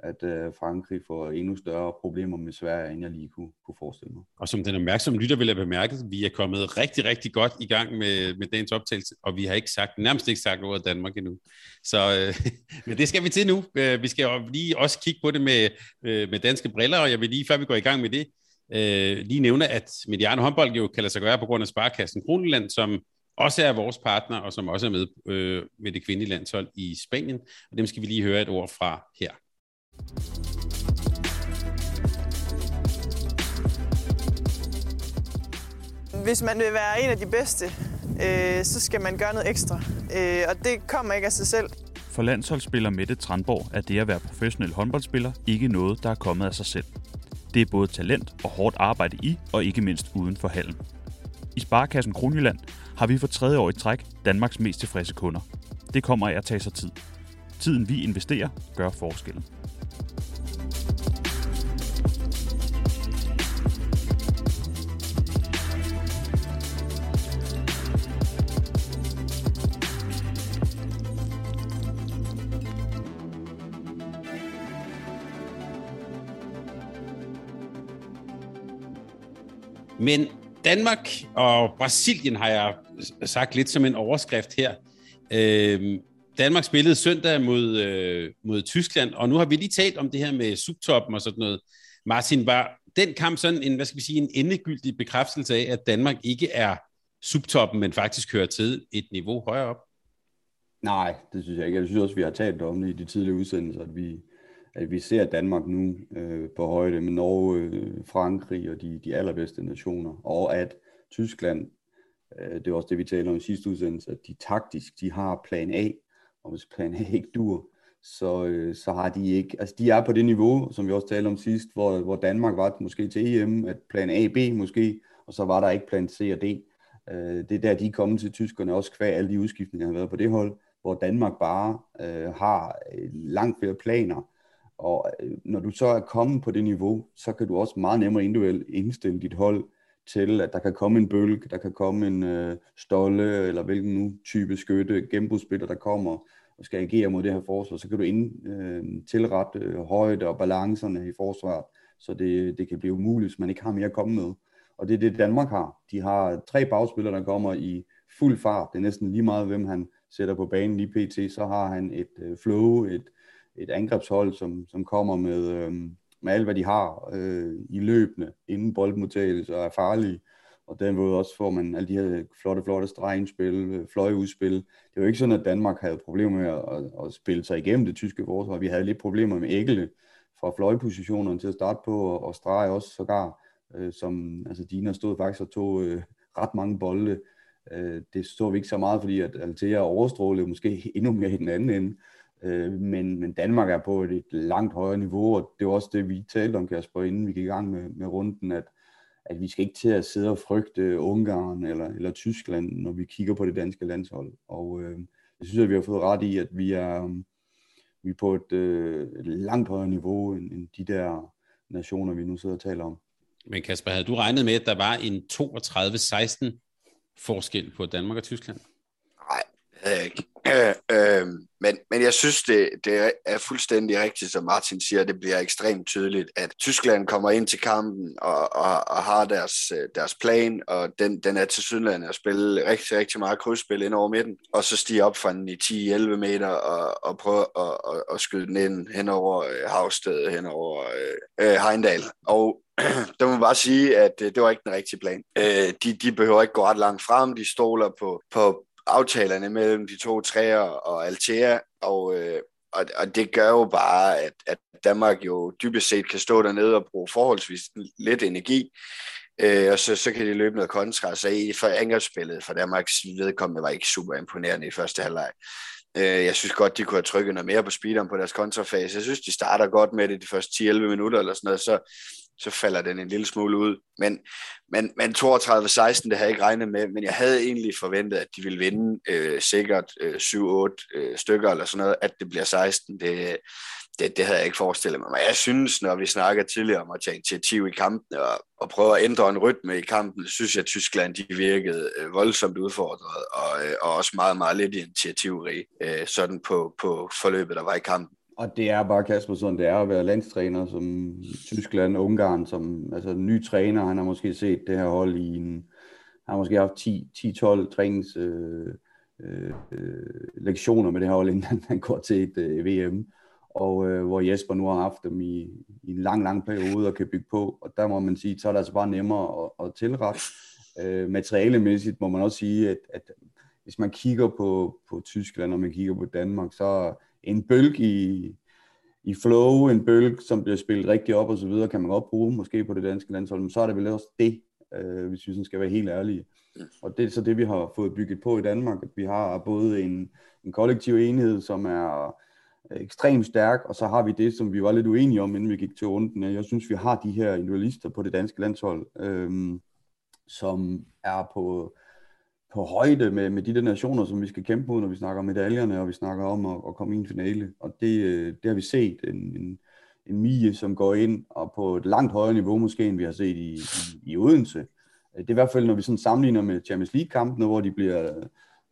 at øh, Frankrig får endnu større problemer med Sverige, end jeg lige kunne, kunne forestille mig. Og som den opmærksomme lytter vil have bemærket, vi er kommet rigtig, rigtig godt i gang med, med dagens optagelse, og vi har ikke sagt, nærmest ikke sagt ordet Danmark endnu. Så øh, men det skal vi til nu. Øh, vi skal jo lige også kigge på det med, øh, med danske briller, og jeg vil lige, før vi går i gang med det, øh, lige nævne, at Mediano håndbold jo kan lade sig gøre på grund af Sparkassen Kroneland, som også er vores partner, og som også er med øh, med det kvindelige landshold i Spanien. Og dem skal vi lige høre et ord fra her. Hvis man vil være en af de bedste, øh, så skal man gøre noget ekstra. Øh, og det kommer ikke af sig selv. For landsholdsspiller Mette Tranborg er det at være professionel håndboldspiller ikke noget, der er kommet af sig selv. Det er både talent og hårdt arbejde i, og ikke mindst uden for hallen. I Sparkassen Kronjylland har vi for tredje år i træk Danmarks mest tilfredse kunder. Det kommer af at tage sig tid. Tiden vi investerer gør forskellen. Men Danmark og Brasilien har jeg sagt lidt som en overskrift her. Øh, Danmark spillede søndag mod, øh, mod Tyskland, og nu har vi lige talt om det her med subtoppen og sådan noget. Martin, var den kamp sådan en, hvad skal vi sige, en endegyldig bekræftelse af, at Danmark ikke er subtoppen, men faktisk hører til et niveau højere op? Nej, det synes jeg ikke. Jeg synes også, vi har talt om det i de tidlige udsendelser, at vi, at vi ser Danmark nu øh, på højde med Norge, øh, Frankrig og de, de allerbedste nationer, og at Tyskland, øh, det er også det, vi taler om i sidste udsendelse, at de taktisk, de har plan A, og hvis plan A ikke dur, så, øh, så har de ikke, altså de er på det niveau, som vi også talte om sidst, hvor, hvor Danmark var måske til EM, at plan A, B måske, og så var der ikke plan C og D. Øh, det er der, de er kommet til tyskerne, også kvæg alle de udskiftninger, der har været på det hold, hvor Danmark bare øh, har øh, langt flere planer, og øh, når du så er kommet på det niveau, så kan du også meget nemmere individuelt indstille dit hold til, at der kan komme en bølge, der kan komme en øh, stolle, eller hvilken nu type skytte, gennembrudsspiller, der kommer og skal agere mod det her forsvar, så kan du ind, øh, tilrette øh, højde og balancerne i forsvaret, så det, det kan blive umuligt, hvis man ikke har mere at komme med. Og det er det, Danmark har. De har tre bagspillere, der kommer i fuld fart. Det er næsten lige meget, hvem han sætter på banen lige pt. Så har han et øh, flow, et, et angrebshold, som, som kommer med, øh, med alt, hvad de har øh, i løbende, inden boldmodtagelse og er farlige. Og den måde også får man alle de her flotte, flotte stregindspil, øh, fløjeudspil. Det var ikke sådan, at Danmark havde problemer med at, at, at spille sig igennem det tyske forsvar. Vi havde lidt problemer med Ægele fra fløjepositionerne til at starte på, og, og strege også sågar, øh, som, altså Dina stod faktisk og tog øh, ret mange bolde. Øh, det så vi ikke så meget, fordi at Altea overstrålede måske endnu mere i den anden ende. Øh, men, men Danmark er på et, et langt højere niveau, og det var også det, vi talte om, Kasper, inden vi gik i gang med, med runden, at, at vi skal ikke til at sidde og frygte Ungarn eller, eller Tyskland, når vi kigger på det danske landshold. Og øh, jeg synes, at vi har fået ret i, at vi er, vi er på et, øh, et langt højere niveau end, end de der nationer, vi nu sidder og taler om. Men Kasper, havde du regnet med, at der var en 32-16 forskel på Danmark og Tyskland? Nej, havde jeg ikke. Øh, øh, men, men jeg synes, det, det er fuldstændig rigtigt, som Martin siger, det bliver ekstremt tydeligt, at Tyskland kommer ind til kampen og, og, og har deres, øh, deres plan, og den, den er til Sydland at spille rigtig, rigtig meget krydsspil ind over midten, og så stige op fra den i 10-11 meter og, og prøve at, at, at skyde den ind hen over øh, Havsted, hen over øh, øh Heindal. Og der må bare sige, at øh, det var ikke den rigtige plan. Øh, de, de behøver ikke gå ret langt frem, de stoler på, på, aftalerne mellem de to træer og Altea, og, øh, og, og det gør jo bare, at, at Danmark jo dybest set kan stå dernede og bruge forholdsvis lidt energi, øh, og så, så kan de løbe noget kontra. Så i for angrebsspillet for Danmarks vedkommende var ikke super imponerende i første halvleg. Øh, jeg synes godt, de kunne have trykket noget mere på speederen på deres kontrafase. Jeg synes, de starter godt med det de første 10-11 minutter eller sådan noget, så, så falder den en lille smule ud. Men, men, men 32-16, det havde jeg ikke regnet med, men jeg havde egentlig forventet, at de ville vinde øh, sikkert øh, 7-8 øh, stykker eller sådan noget, at det bliver 16. Det, det, det havde jeg ikke forestillet mig. Men jeg synes, når vi snakker tidligere om at tage initiativ i kampen og, og prøve at ændre en rytme i kampen, synes jeg, at Tyskland de virkede øh, voldsomt udfordret og, øh, og også meget, meget lidt initiativrig øh, sådan på, på forløbet, der var i kampen. Og det er bare Kasper sådan, det er at være landstræner som Tyskland og Ungarn, som altså en ny træner, han har måske set det her hold i en, han har måske haft 10-12 trænings øh, øh, lektioner med det her hold, inden han, han går til et øh, VM, og øh, hvor Jesper nu har haft dem i, i en lang, lang periode og kan bygge på, og der må man sige, så er det altså bare nemmere at, at tilrette. Øh, materialemæssigt må man også sige, at, at hvis man kigger på, på Tyskland, og man kigger på Danmark, så en bølge i, i flow, en bølge, som bliver spillet rigtig op og så videre, kan man godt bruge måske på det danske landshold, men så er det vel også det, øh, hvis vi sådan skal være helt ærlige. Og det er så det, vi har fået bygget på i Danmark, at vi har både en, en kollektiv enhed, som er ekstremt stærk, og så har vi det, som vi var lidt uenige om, inden vi gik til runden. Jeg synes, vi har de her individualister på det danske landshold, øh, som er på på højde med, med de der nationer, som vi skal kæmpe mod, når vi snakker om medaljerne, og vi snakker om at, at komme i en finale. Og det, øh, det har vi set. En, en, en Mie, som går ind og på et langt højere niveau måske, end vi har set i, i, i Odense. Øh, det er i hvert fald, når vi sådan sammenligner med Champions League-kampene, hvor de bliver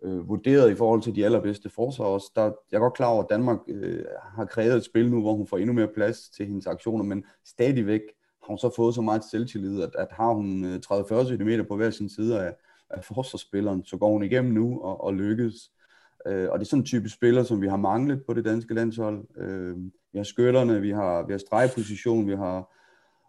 øh, vurderet i forhold til de allerbedste forsvar også. Der, jeg er godt klar over, at Danmark øh, har krævet et spil nu, hvor hun får endnu mere plads til hendes aktioner, men stadigvæk har hun så fået så meget selvtillid, at, at har hun øh, 30-40 cm på hver sin side af, af forsvarsspilleren, så går hun igennem nu og, og lykkes. Øh, og det er sådan en type spiller, som vi har manglet på det danske landshold. Øh, vi har skytterne, vi har, vi har stregposition, vi har,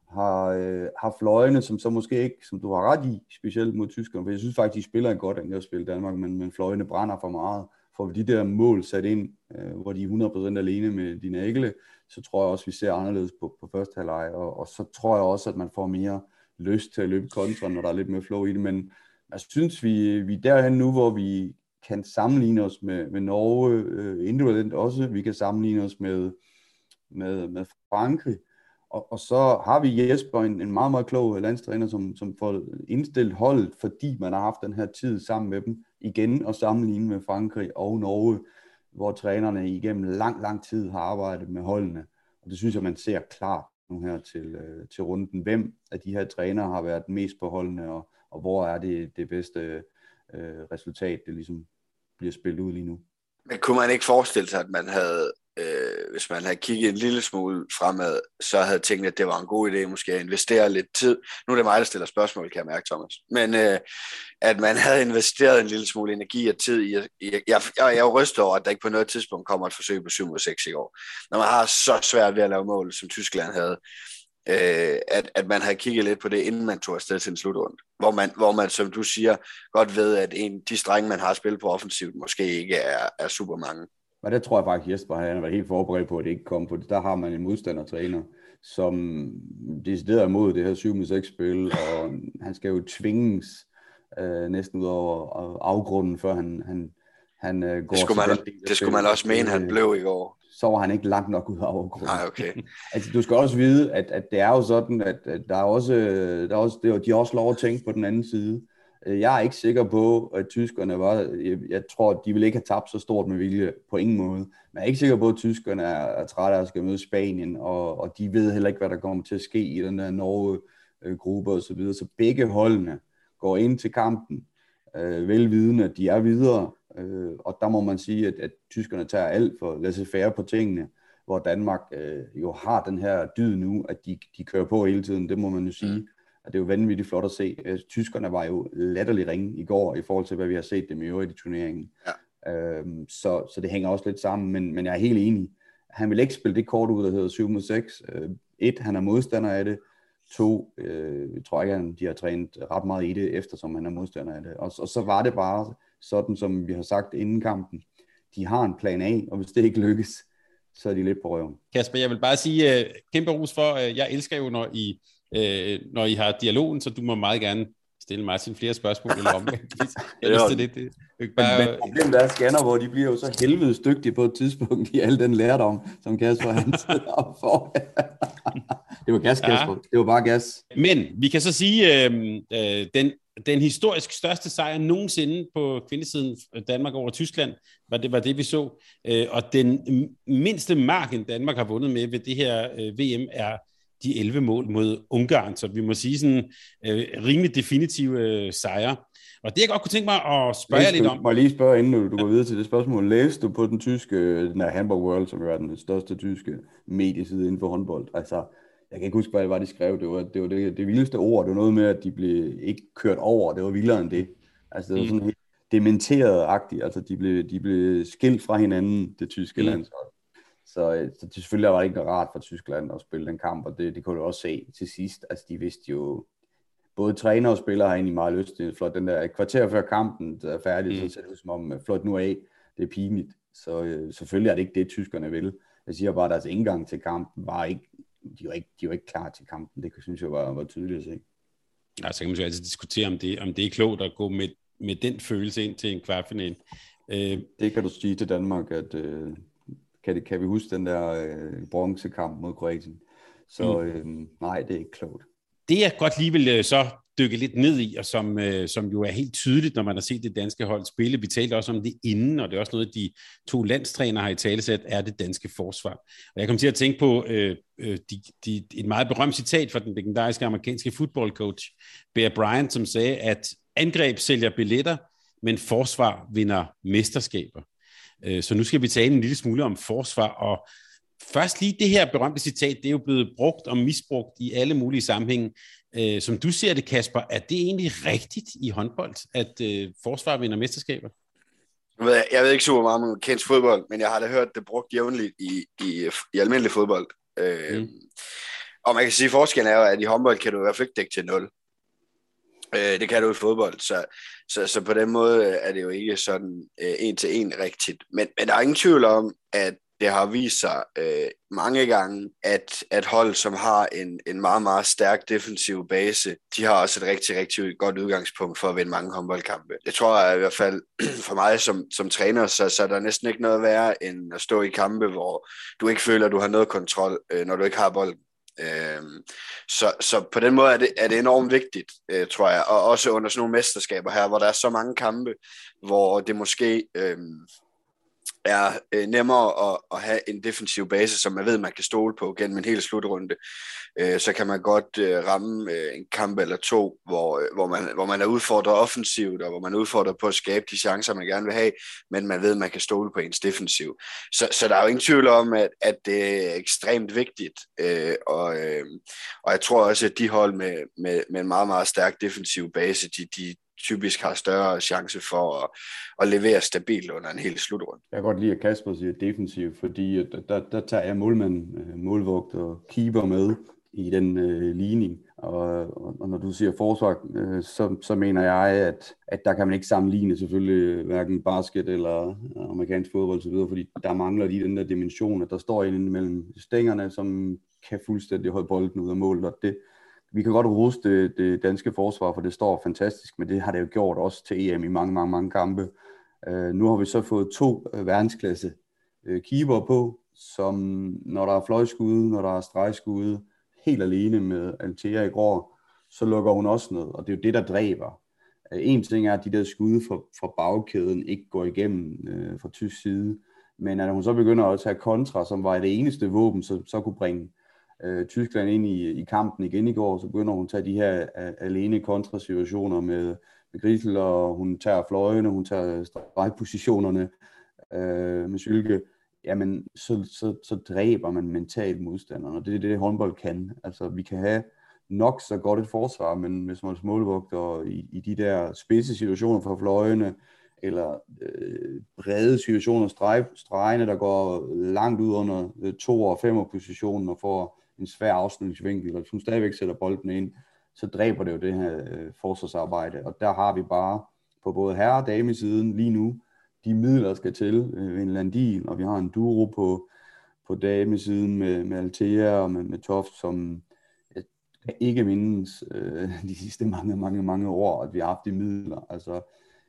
har, øh, har fløjene, som så måske ikke, som du har ret i, specielt mod tyskerne, for jeg synes faktisk, de spiller en godt, end spiller Danmark, men, men fløjene brænder for meget. Får vi de der mål sat ind, øh, hvor de er 100% alene med dine ægle, så tror jeg også, vi ser anderledes på, på første halvleg, og, og så tror jeg også, at man får mere lyst til at løbe kontra, når der er lidt mere flow i det, men, jeg synes, vi, vi er derhen nu, hvor vi kan sammenligne os med, med Norge øh, individuelt også. Vi kan sammenligne os med, med, med Frankrig. Og, og så har vi Jesper, en, en meget, meget klog landstræner, som, som får indstillet holdet, fordi man har haft den her tid sammen med dem igen og sammenligne med Frankrig og Norge, hvor trænerne igennem lang, lang tid har arbejdet med holdene. Og det synes jeg, man ser klart nu her til, øh, til runden. Hvem af de her trænere har været mest på holdene, og, og hvor er det det bedste øh, resultat, det ligesom bliver spillet ud lige nu. Men kunne man ikke forestille sig, at man havde, øh, hvis man havde kigget en lille smule fremad, så havde tænkt, at det var en god idé måske at investere lidt tid. Nu er det mig, der stiller spørgsmål, kan jeg mærke, Thomas. Men øh, at man havde investeret en lille smule energi og tid i... Jeg, jeg, jeg, jeg er jo rystet over, at der ikke på noget tidspunkt kommer et forsøg på 7 6 i år. Når man har så svært ved at lave mål, som Tyskland havde, øh, at, at man havde kigget lidt på det, inden man tog afsted til en slutrunde. Hvor man, hvor man, som du siger, godt ved, at en, de strenge, man har spillet på offensivt, måske ikke er, er super mange. Men det tror jeg faktisk, Jesper han har været helt forberedt på, at det ikke kom, for der har man en modstandertræner, som decideret imod det her 7-6-spil, og han skal jo tvinges øh, næsten ud over afgrunden, før han, han, han øh, går det skulle, man, det skulle man også mene, han blev i går så var han ikke langt nok ud af afgrunden. Nej, okay. altså, du skal også vide, at, at det er jo sådan, at, at der er også, der er også, det, de har også lov at tænke på den anden side. Øh, jeg er ikke sikker på, at tyskerne var, jeg, jeg tror, de ville ikke have tabt så stort med vilje på ingen måde. Men jeg er ikke sikker på, at tyskerne er, er trætte af at skal møde Spanien, og, og de ved heller ikke, hvad der kommer til at ske i den der Norge-gruppe og så videre. Så begge holdene går ind til kampen, øh, velvidende, at de er videre, Øh, og der må man sige, at, at tyskerne tager alt for laissez-faire på tingene, hvor Danmark øh, jo har den her dyd nu, at de, de kører på hele tiden, det må man jo sige. Mm. Og det er jo vanvittigt flot at se. Øh, tyskerne var jo latterlig ringe i går, i forhold til, hvad vi har set dem i øvrigt i turneringen. Ja. Øhm, så, så det hænger også lidt sammen, men, men jeg er helt enig. Han vil ikke spille det kort ud, der hedder 7 mod 6. Øh, et, han er modstander af det. To, øh, jeg tror ikke, at de har trænet ret meget i det, eftersom han er modstander af det. Og, og så var det bare sådan, som vi har sagt inden kampen. De har en plan A, og hvis det ikke lykkes, så er de lidt på røven. Kasper, jeg vil bare sige uh, kæmpe ros for, uh, jeg elsker jo, når I, uh, når I har dialogen, så du må meget gerne stille Martin flere spørgsmål eller om. jeg lyst til det. det, det bare... Men, problemet er scanner, hvor de bliver jo så helvedes dygtige på et tidspunkt i al den lærdom, som Kasper han sidder op for. det var gas, Kasper. Ja. Det var bare gas. Men vi kan så sige, øh, øh, den den historisk største sejr nogensinde på kvindesiden Danmark over Tyskland, var det, var det vi så. Øh, og den mindste marken Danmark har vundet med ved det her øh, VM er de 11 mål mod Ungarn, så vi må sige sådan øh, rimelig definitive øh, sejre. Og det jeg godt kunne tænke mig at spørge Læste lidt om... Må jeg lige spørge, inden du, du går videre til det spørgsmål. Læste du på den tyske, den her Hamburg World, som er den største tyske medieside inden for håndbold? Altså, jeg kan ikke huske, hvad det var, de skrev. Det var det, var det, det vildeste ord. Det var noget med, at de blev ikke kørt over. Det var vildere end det. Altså, det var mm. sådan helt dementeret-agtigt. Altså, de blev, de blev skilt fra hinanden, det tyske mm. landshold. Så, øh, så det selvfølgelig var det ikke rart for Tyskland at spille den kamp, og det, det kunne du også se til sidst. Altså, de vidste jo, både træner og spillere har egentlig meget lyst til flot. Den der kvarter før kampen der er færdig, mm. så ser det ud som om, flot nu af, det er pinligt. Så øh, selvfølgelig er det ikke det, tyskerne vil. Jeg siger bare, at deres indgang til kampen var ikke de var ikke, de var ikke klar til kampen. Det synes jeg var, var tydeligt at se. Ja, så kan man jo altid diskutere, om det, om det er klogt at gå med, med den følelse ind til en kvartfinal. Øh, det kan du sige til Danmark, at øh, kan, det, kan vi huske den der øh, bronzekamp mod Kroatien. Så mm. øh, nej, det er ikke klogt. Det jeg godt lige vil øh, så dykke lidt ned i, og som, øh, som jo er helt tydeligt, når man har set det danske hold spille. Vi talte også om det inden, og det er også noget, de to landstræner har i talesat, er det danske forsvar. Og jeg kom til at tænke på øh, øh, de, de, et meget berømt citat fra den legendariske amerikanske fodboldcoach, Bear Bryant, som sagde, at angreb sælger billetter, men forsvar vinder mesterskaber. Øh, så nu skal vi tale en lille smule om forsvar, og først lige det her berømte citat, det er jo blevet brugt og misbrugt i alle mulige sammenhænge. Øh, som du ser det, Kasper, er det egentlig rigtigt i håndbold, at øh, forsvar vinder mesterskaber? Jeg ved, jeg ved ikke super meget om amerikansk fodbold, men jeg har da hørt det brugt jævnligt i, i, i almindelig fodbold. Øh, mm. Og man kan sige, at forskellen er jo, at i håndbold kan du i hvert fald ikke dække til nul. Øh, det kan du i fodbold, så, så, så på den måde er det jo ikke sådan øh, en til en rigtigt. Men, men der er ingen tvivl om, at det har vist sig øh, mange gange, at, at hold, som har en, en meget, meget stærk defensiv base, de har også et rigtig, rigtig godt udgangspunkt for at vinde mange håndboldkampe. Jeg tror at i hvert fald for mig som, som træner, så, så er der næsten ikke noget værre end at stå i kampe, hvor du ikke føler, at du har noget kontrol, øh, når du ikke har bolden. Øhm, så, så på den måde er det, er det enormt vigtigt, øh, tror jeg, og også under sådan nogle mesterskaber her, hvor der er så mange kampe, hvor det måske øh, er øh, nemmere at, at have en defensiv base, som man ved, man kan stole på gennem en hel slutrunde. Øh, så kan man godt øh, ramme øh, en kamp eller to, hvor, øh, hvor, man, hvor man er udfordret offensivt, og hvor man er udfordret på at skabe de chancer, man gerne vil have, men man ved, man kan stole på ens defensiv. Så, så der er jo ingen tvivl om, at, at det er ekstremt vigtigt, øh, og, øh, og jeg tror også, at de hold med, med, med en meget, meget stærk defensiv base, de, de, typisk har større chance for at, at levere stabilt under en hel slutrunde. Jeg kan godt lide, at Kasper siger defensiv, fordi der, der, tager jeg målmand, øh, målvogt og keeper med i den øh, ligning. Og, og når du siger forsvar, øh, så, så mener jeg, at, at der kan man ikke sammenligne selvfølgelig øh, hverken basket eller øh, amerikansk fodbold osv., fordi der mangler lige den der dimension, at der står en mellem stængerne, som kan fuldstændig holde bolden ud af målet, og det, vi kan godt rose det, det danske forsvar, for det står fantastisk, men det har det jo gjort også til EM i mange, mange, mange kampe. Øh, nu har vi så fået to øh, verdensklasse øh, keeper på, som når der er fløjskud, når der er stregskud, helt alene med Altea i går, så lukker hun også ned, og det er jo det, der dræber. Uh, en ting er, at de der skud fra, fra bagkæden ikke går igennem øh, fra tysk side, men at hun så begynder at tage kontra, som var det eneste våben, så, så kunne bringe øh, Tyskland ind i, i kampen igen i går, så begynder hun at tage de her øh, alene kontrasituationer med, med Grisel, og hun tager fløjene, hun tager stregpositionerne øh, med Sylke, jamen så, så, så dræber man mentalt modstanderne, og det er det, håndbold kan. Altså vi kan have nok så godt et forsvar, men hvis man er målvogter i, i de der spidse situationer fra fløjene, eller øh, brede situationer, streg, stregene, der går langt ud under øh, to og fem positionen og får en svær afslutningsvinkel, og som stadigvæk sætter bolden ind, så dræber det jo det her øh, forsvarsarbejde. Og der har vi bare på både herre- og damesiden lige nu de midler, der skal til. Øh, en Landin, og vi har en Duro på, på damesiden med, med Altea og med, med Toft, som jeg ikke mindes øh, de sidste mange, mange, mange år, at vi har haft de midler. Altså,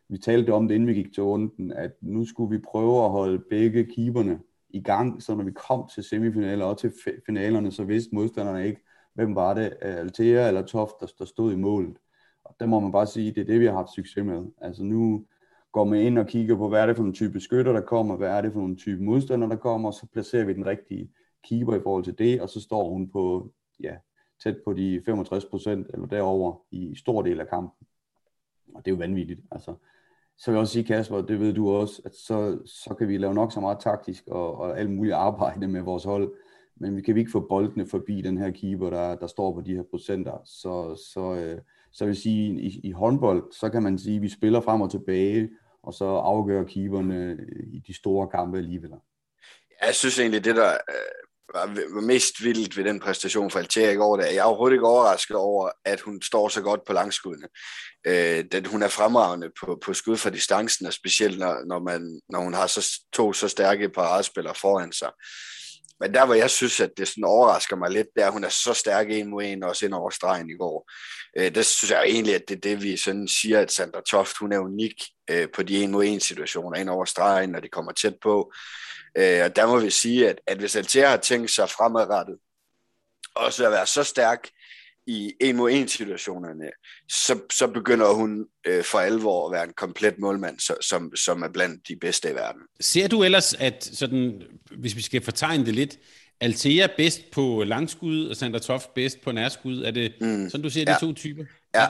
vi talte om det, inden vi gik til runden, at nu skulle vi prøve at holde begge keeperne i gang, så når vi kom til semifinaler og til finalerne, så vidste modstanderne ikke, hvem var det, øh, Altea eller Toft, der, der stod i målet. Og der må man bare sige, det er det, vi har haft succes med. Altså nu går man ind og kigger på, hvad er det for en type skytter, der kommer, hvad er det for en type modstander, der kommer, og så placerer vi den rigtige keeper i forhold til det, og så står hun på, ja, tæt på de 65 procent eller derover i stor del af kampen. Og det er jo vanvittigt. Altså, så vil jeg også sige, Kasper, det ved du også, at så, så kan vi lave nok så meget taktisk og, og alt muligt arbejde med vores hold, men vi kan vi ikke få boldene forbi den her keeper, der, der står på de her procenter. Så, så, øh, så vil jeg sige, i, i håndbold, så kan man sige, at vi spiller frem og tilbage, og så afgør keeperne øh, i de store kampe alligevel. Jeg synes egentlig, det der øh, var mest vildt ved den præstation for Altea i går, det er, jeg er overhovedet ikke overrasket over, at hun står så godt på langskuddene. Øh, den, hun er fremragende på, på skud fra distancen, og specielt når, når, man, når hun har så, to så stærke paradespillere foran sig. Men der, hvor jeg synes, at det sådan overrasker mig lidt, det er, at hun er så stærk en mod en, også ind over stregen i går. Øh, det synes jeg egentlig, at det er det, vi sådan siger, at Sandra Toft, hun er unik øh, på de en mod en situationer ind over stregen, når de kommer tæt på. Øh, og der må vi sige, at, at hvis Altea har tænkt sig fremadrettet, også at være så stærk i en mod en situationerne, så, så begynder hun øh, for alvor at være en komplet målmand, så, som, som er blandt de bedste i verden. Ser du ellers, at sådan, hvis vi skal fortegne det lidt, Altea bedst på langskud, og Sandra Toft bedst på nærskud? Er det mm, sådan, du ser ja. de to typer? Ja,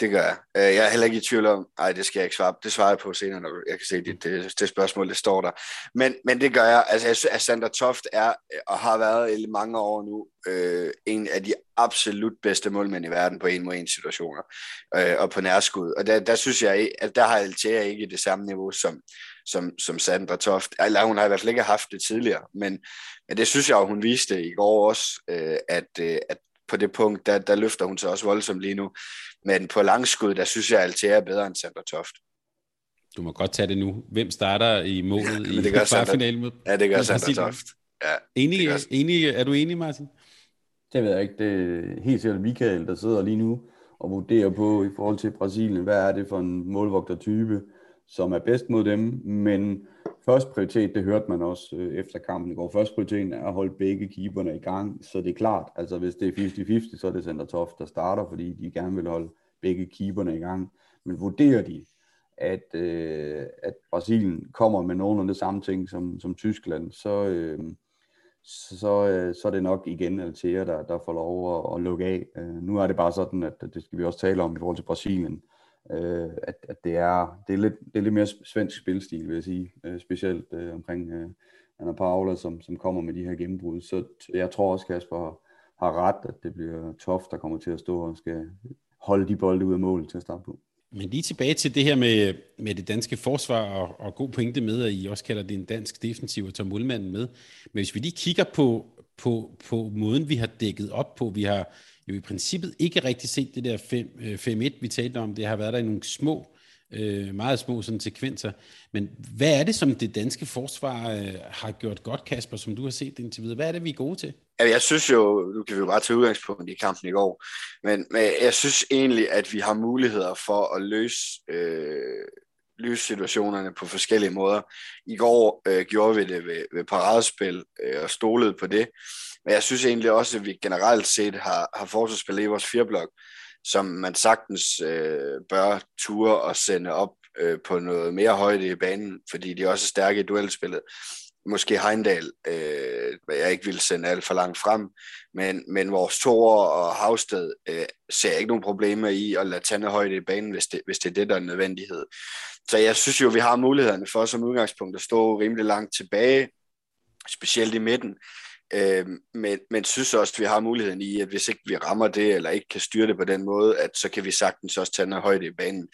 det gør jeg. Øh, jeg er heller ikke i tvivl om, nej, det skal jeg ikke svare Det svarer jeg på senere, når jeg kan se, det, det, øh, det spørgsmål, det står der. Men, men det gør jeg. Altså, jeg synes, at Sandra Toft er, øh, og har været i mange år nu, øh, en af de absolut bedste målmænd i verden på en mod en situationer, øh, og på nærskud. Og der, der synes jeg, at der har Altea ikke det samme niveau som, som, som Sandra Toft. Eller hun har i hvert fald ikke haft det tidligere, men, men det synes jeg, at hun viste i går også, øh, at, øh, at på det punkt, der, der løfter hun sig også voldsomt lige nu. Men på langskud, der synes jeg, at Altea er bedre end Sandra Toft. Du må godt tage det nu. Hvem starter i målet ja, i det kvartfinalen mod Ja, det gør Sandra Toft. Ja, enig, gør... enig, er du enig, Martin? Det ved jeg ikke. Det er helt sikkert Michael, der sidder lige nu og vurderer på i forhold til Brasilien, hvad er det for en målvogtertype, som er bedst mod dem, men Først prioritet, det hørte man også øh, efter kampen i går. Først prioriteten er at holde begge keeperne i gang, så det er klart, altså hvis det er 50-50, så er det Center Toft, der starter, fordi de gerne vil holde begge keeperne i gang. Men vurderer de, at, øh, at Brasilien kommer med nogenlunde det samme ting som, som Tyskland, så, øh, så, øh, så er det nok igen Altea, der, der får lov at, at lukke af. Øh, nu er det bare sådan, at det skal vi også tale om i forhold til Brasilien øh, at, at det, er, det, er lidt, det er lidt mere svensk spilstil, vil jeg sige, øh, specielt øh, omkring øh, Anna Paula, som, som kommer med de her gennembrud. Så jeg tror også, Kasper har ret, at det bliver Toft, der kommer til at stå og skal holde de bolde ud af målet til at starte på. Men lige tilbage til det her med, med det danske forsvar, og, og god pointe med, at I også kalder det en dansk defensiv og tager målmanden med. Men hvis vi lige kigger på, på, på måden, vi har dækket op på, vi har jo i princippet ikke rigtig set det der 5-1, øh, vi talte om. Det har været der i nogle små, øh, meget små sådan sekvenser. Men hvad er det, som det danske forsvar øh, har gjort godt, Kasper, som du har set indtil videre? Hvad er det, vi er gode til? Jeg synes jo, nu kan vi jo bare tage udgangspunkt i kampen i går, men, men jeg synes egentlig, at vi har muligheder for at løse, øh, løse situationerne på forskellige måder. I går øh, gjorde vi det ved, ved paradespil øh, og stolede på det. Men jeg synes egentlig også, at vi generelt set har, har forsvarsspillet i vores fireblok, som man sagtens øh, bør ture og sende op øh, på noget mere højde i banen, fordi de er også stærke i duelspillet. måske Heindal, øh, jeg ikke vil sende alt for langt frem, men, men vores Thor og Havsted øh, ser ikke nogen problemer i at lade Tanne højde i banen, hvis det, hvis det er det, der er nødvendighed. Så jeg synes jo, vi har mulighederne for som udgangspunkt at stå rimelig langt tilbage, specielt i midten. Øh, men, men synes også, at vi har muligheden i, at hvis ikke vi rammer det, eller ikke kan styre det på den måde, at så kan vi sagtens også tage noget højde i banen.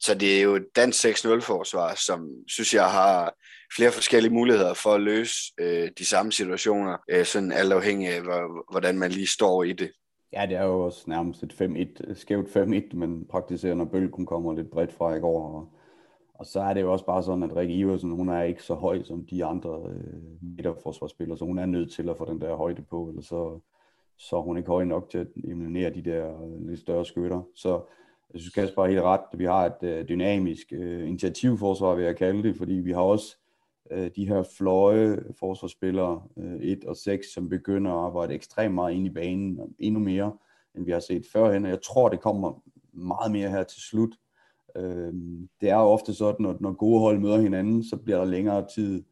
Så det er jo et dansk 6-0-forsvar, som synes jeg har flere forskellige muligheder for at løse øh, de samme situationer, øh, sådan alt afhængig af, hvordan man lige står i det. Ja, det er jo også nærmest et 5-1, skævt 5-1, men praktiserer, når bølgen kommer lidt bredt fra i går, og og så er det jo også bare sådan, at Rikke Iversen, hun er ikke så høj som de andre øh, midterforsvarsspillere, så hun er nødt til at få den der højde på, eller så, så er hun ikke høj nok til at eliminere de der øh, lidt større skytter. Så jeg synes, Kasper er helt ret. Vi har et øh, dynamisk øh, initiativforsvar, vil jeg kalde det, fordi vi har også øh, de her fløje forsvarsspillere, øh, 1 og 6, som begynder at arbejde ekstremt meget ind i banen, endnu mere, end vi har set førhen. Og jeg tror, det kommer meget mere her til slut. Øh, det er jo ofte sådan, at når gode hold møder hinanden, så bliver der længere tid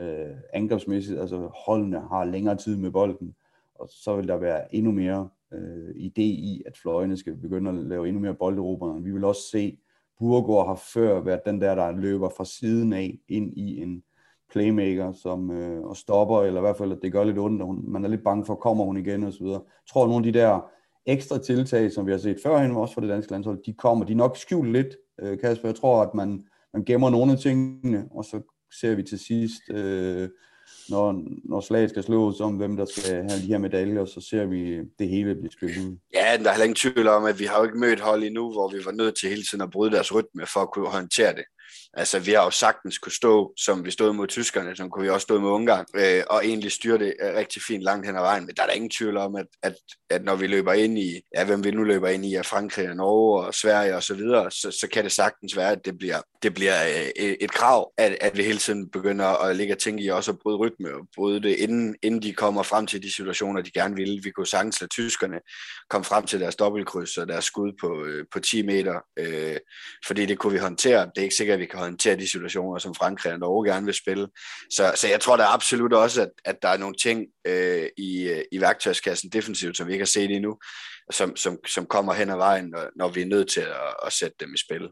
øh, angrebsmæssigt, altså holdene har længere tid med bolden, og så vil der være endnu mere øh, idé i, at fløjene skal begynde at lave endnu mere bolderobrende. Vi vil også se, Burgård har før været den der, der løber fra siden af ind i en playmaker, som øh, og stopper, eller i hvert fald, at det gør lidt ondt, og hun, man er lidt bange for, kommer hun igen, og så videre. Jeg tror, at nogle af de der ekstra tiltag, som vi har set førhen, også for det danske landshold, de kommer. De er nok skjult lidt, øh, Kasper. Jeg tror, at man, man gemmer nogle af tingene, og så ser vi til sidst, øh, når, når slaget skal slås om, hvem der skal have de her medaljer, så ser vi det hele blive spillet ud. Ja, der er heller ingen tvivl om, at vi har jo ikke mødt hold endnu, hvor vi var nødt til hele tiden at bryde deres rytme for at kunne håndtere det. Altså, vi har jo sagtens kunne stå, som vi stod mod tyskerne, som kunne vi også stå mod Ungarn, øh, og egentlig styre det øh, rigtig fint langt hen ad vejen. Men der er da ingen tvivl om, at, at, at når vi løber ind i, ja, hvem vi nu løber ind i, af Frankrig og Norge og Sverige og så videre, så, så kan det sagtens være, at det bliver, det bliver øh, et krav, at, at vi hele tiden begynder at ligge og tænke i også at bryde rytme og bryde det, inden, inden de kommer frem til de situationer, de gerne vil. Vi kunne sagtens lade tyskerne komme frem til deres dobbeltkryds og deres skud på, øh, på 10 meter, øh, fordi det kunne vi håndtere. Det er ikke sikkert, at vi kan håndtere de situationer, som Frankrig og Norge gerne vil spille. Så, så jeg tror da absolut også, at, at der er nogle ting øh, i, øh, i værktøjskassen defensivt, som vi ikke har set endnu, som, som, som kommer hen ad vejen, når, når vi er nødt til at, at sætte dem i spil.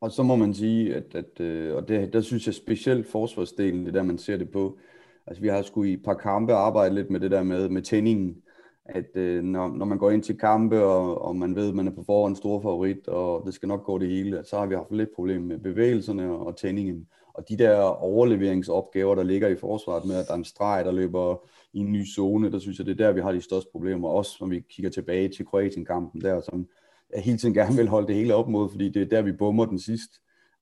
Og så må man sige, at, at øh, og det, der synes jeg specielt forsvarsdelen, det der man ser det på, altså vi har sgu i et par kampe arbejdet lidt med det der med, med tændingen, at øh, når, når man går ind til kampe, og, og man ved, at man er på forhånd stor favorit, og det skal nok gå det hele, så har vi haft lidt problem med bevægelserne og, og tændingen. Og de der overleveringsopgaver, der ligger i forsvaret med, at der er en streg, der løber i en ny zone, der synes jeg, det er der, vi har de største problemer. Også når vi kigger tilbage til Kroatien-kampen der, som jeg hele tiden gerne vil holde det hele op mod, fordi det er der, vi bummer den sidst.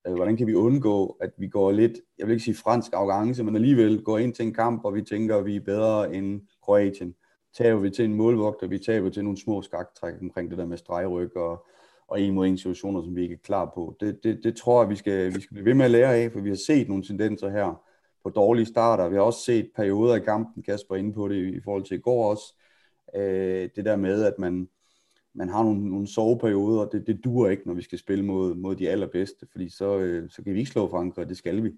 Øh, hvordan kan vi undgå, at vi går lidt, jeg vil ikke sige fransk arrogance, men alligevel går ind til en kamp, og vi tænker, at vi er bedre end Kroatien taber vi til en målvogter, vi taber til nogle små skaktræk omkring det der med stregryg og, og en mod en situationer, som vi ikke er klar på. Det, det, det tror jeg, vi skal, vi skal blive ved med at lære af, for vi har set nogle tendenser her på dårlige starter. Vi har også set perioder i kampen, Kasper inde på det i forhold til i går også. Øh, det der med, at man, man har nogle, nogle soveperioder, og det, det duer ikke, når vi skal spille mod, mod de allerbedste, fordi så, øh, så kan vi ikke slå Frankrig, det skal vi.